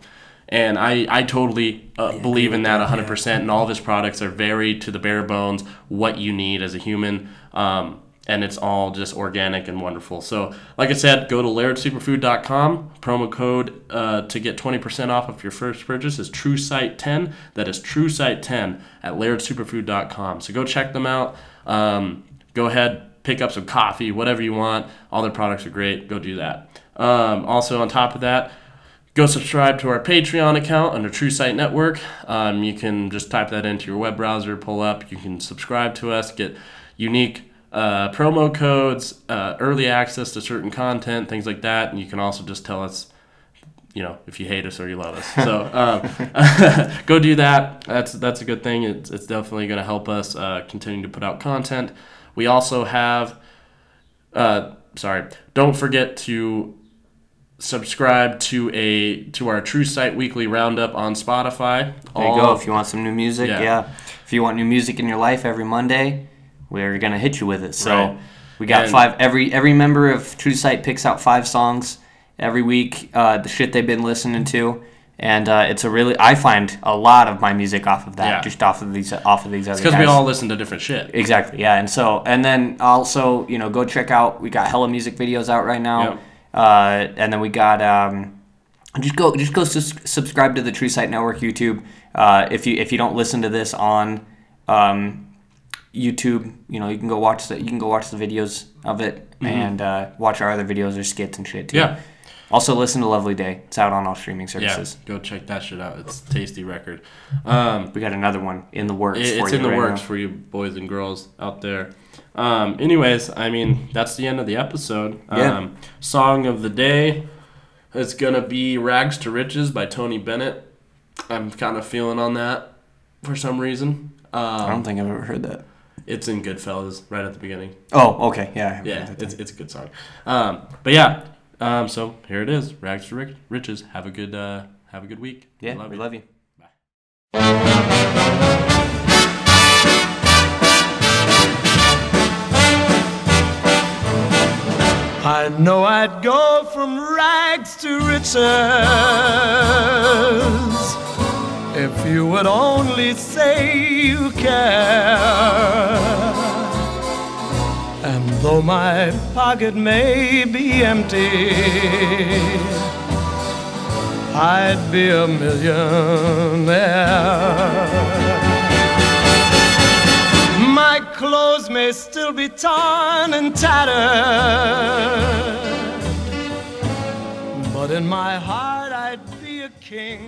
And I, I totally uh, believe in that 100%. And all of his products are very to the bare bones what you need as a human. Um, and it's all just organic and wonderful. So, like I said, go to lairdsuperfood.com. Promo code uh, to get 20% off of your first purchase is TrueSight10. That is TrueSight10 at lairdsuperfood.com. So, go check them out. Um, go ahead, pick up some coffee, whatever you want. All their products are great. Go do that. Um, also, on top of that, go subscribe to our Patreon account under True Sight Network. Um, you can just type that into your web browser, pull up. You can subscribe to us, get unique uh, promo codes, uh, early access to certain content, things like that. And you can also just tell us, you know, if you hate us or you love us. So um, go do that. That's that's a good thing. It's, it's definitely going to help us uh, continue to put out content. We also have, uh, sorry, don't forget to subscribe to a to our True Sight Weekly Roundup on Spotify. There you go. If you want some new music, Yeah. yeah. If you want new music in your life every Monday, we're gonna hit you with it. So Right. we got And- five. Every every member of True Sight picks out five songs every week. Uh, the shit they've been listening to, and uh, it's a really. I find a lot of my music off of that, Yeah. just off of these off of these other. because we all listen to different shit. Exactly. Yeah. And so, and then also, you know, go check out. We got hella music videos out right now. Yep. Uh, and then we got um, just go just go sus- subscribe to the True Sight Network YouTube. Uh, if you if you don't listen to this on um, YouTube, you know, you can go watch the you can go watch the videos of it and uh, watch our other videos or skits and shit too. Mm-hmm. Yeah. Also, listen to Lovely Day. It's out on all streaming services. Yeah, go check that shit out. It's a tasty record. Um, We got another one in the works. it- for it's you in the right works now. for you boys and girls out there. Um, anyways, I mean that's the end of the episode. Yeah. Um, song of the day is gonna be "Rags to Riches" by Tony Bennett. I'm kind of feeling on that for some reason. I Um, don't think I've ever heard that. It's in Goodfellas right at the beginning. Oh, okay. Yeah. Yeah, it's, it's a good song. Um, but yeah, um, so here it is. Rags to Ri- Riches. Have a good uh, have a good week. Yeah, Love we you. love you. Bye. I know I'd go from rags to riches if you would only say you care. And though my pocket may be empty, I'd be a millionaire. My clothes may still be torn and tattered, but in my heart I'd be a king.